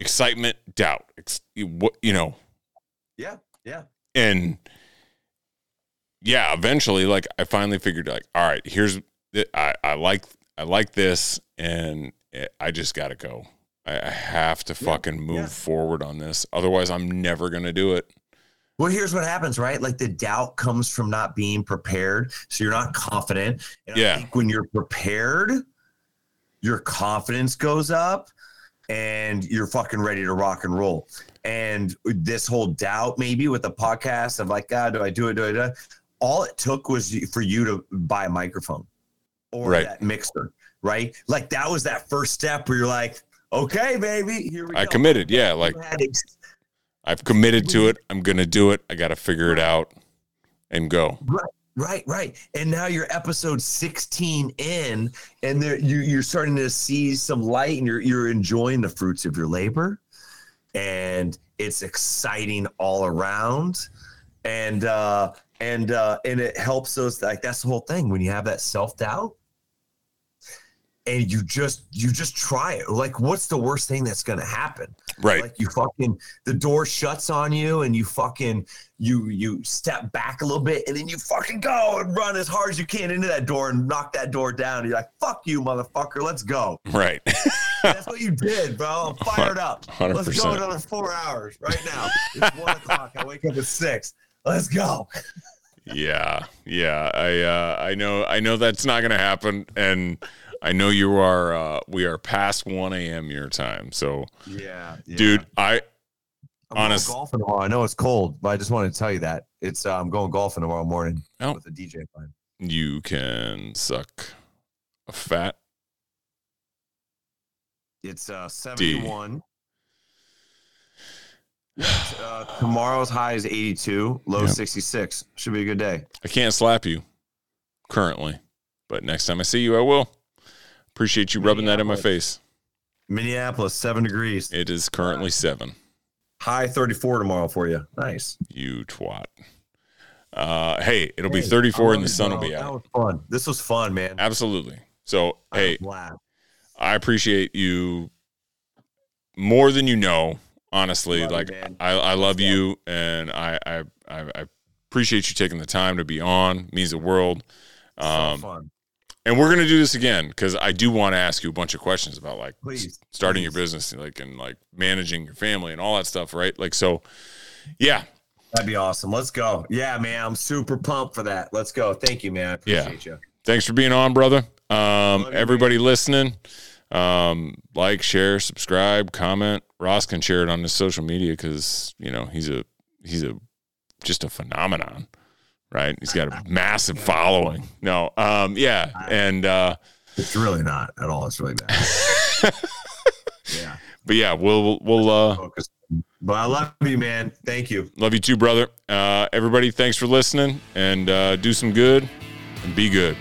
excitement, doubt, ex- what you know, Yeah. Yeah. and yeah, eventually, like I finally figured like, all right, here's I I like I like this, and it, I just got to go. I, I have to Yeah, fucking move yeah. forward on this, otherwise, I'm never gonna do it. Well, here's what happens, right? Like the doubt comes from not being prepared. So you're not confident. And Yeah. I think when you're prepared, your confidence goes up and you're fucking ready to rock and roll. And this whole doubt, maybe with the podcast of like, God, do I do it? Do I do it? All it took was for you to buy a microphone or Right. that mixer, right? Like that was that first step where you're like, okay, baby, here we go. I go. committed, yeah, like You had ex- I've committed to it. I'm gonna do it. I got to figure it out and go. Right, right. Right. And now you're episode 16 in, and there you you're starting to see some light and you're you're enjoying the fruits of your labor. And it's exciting all around. And uh and uh and it helps those like that's the whole thing. When you have that self-doubt and you just you just try it. Like what's the worst thing that's gonna happen? Right. Like you fucking the door shuts on you and you fucking you you step back a little bit and then you fucking go and run as hard as you can into that door and knock that door down. You're like, fuck you, motherfucker, let's go. right. That's what you did, bro. I'm fired up. Let's go 100%. another four hours right now. It's one o'clock. I wake up at six. Let's go. yeah. Yeah. I uh I know I know that's not gonna happen. And I know you are uh we are past one AM your time. So Yeah, dude, I I'm honest- going golfing tomorrow. I know it's cold, but I just wanted to tell you that it's uh, I'm going golfing tomorrow morning Oh. with a DJ friend. you can suck a fat It's uh 71. Yeah, uh, tomorrow's high is 82, low Yep. 66. Should be a good day. I can't slap you currently. But next time I see you, I will. Appreciate you rubbing that in my face. Minneapolis, seven degrees. It is currently seven. High 34 tomorrow for you. Nice. You twat. Uh, hey, it'll be 34 and the sun will be That out. was fun. This was fun, man. Absolutely. So, I hey. I appreciate you more than you know. Honestly, Love like. I, I love you, and I, I, I, appreciate you taking the time to be on. Means the world. So Um, fun. And we're gonna do this again because I do want to ask you a bunch of questions about like Please, starting your business, like and like managing your family and all that stuff, right? Like so, yeah, That'd be awesome. Let's go. Yeah, man. I'm super pumped for that. Let's go. Thank you, man. I Yeah. you. thanks for being on, brother. Um, you, everybody listening, um, like, share, subscribe, comment. Ross can share it on his social media because you know he's a he's a just a phenomenon, right? He's got a massive following. No, um, yeah, and uh, It's really not at all. It's really bad. yeah. but yeah, we'll we'll uh, But I love you, man. Thank you. love you too, brother. Uh, everybody, thanks for listening, and uh, do some good and be good.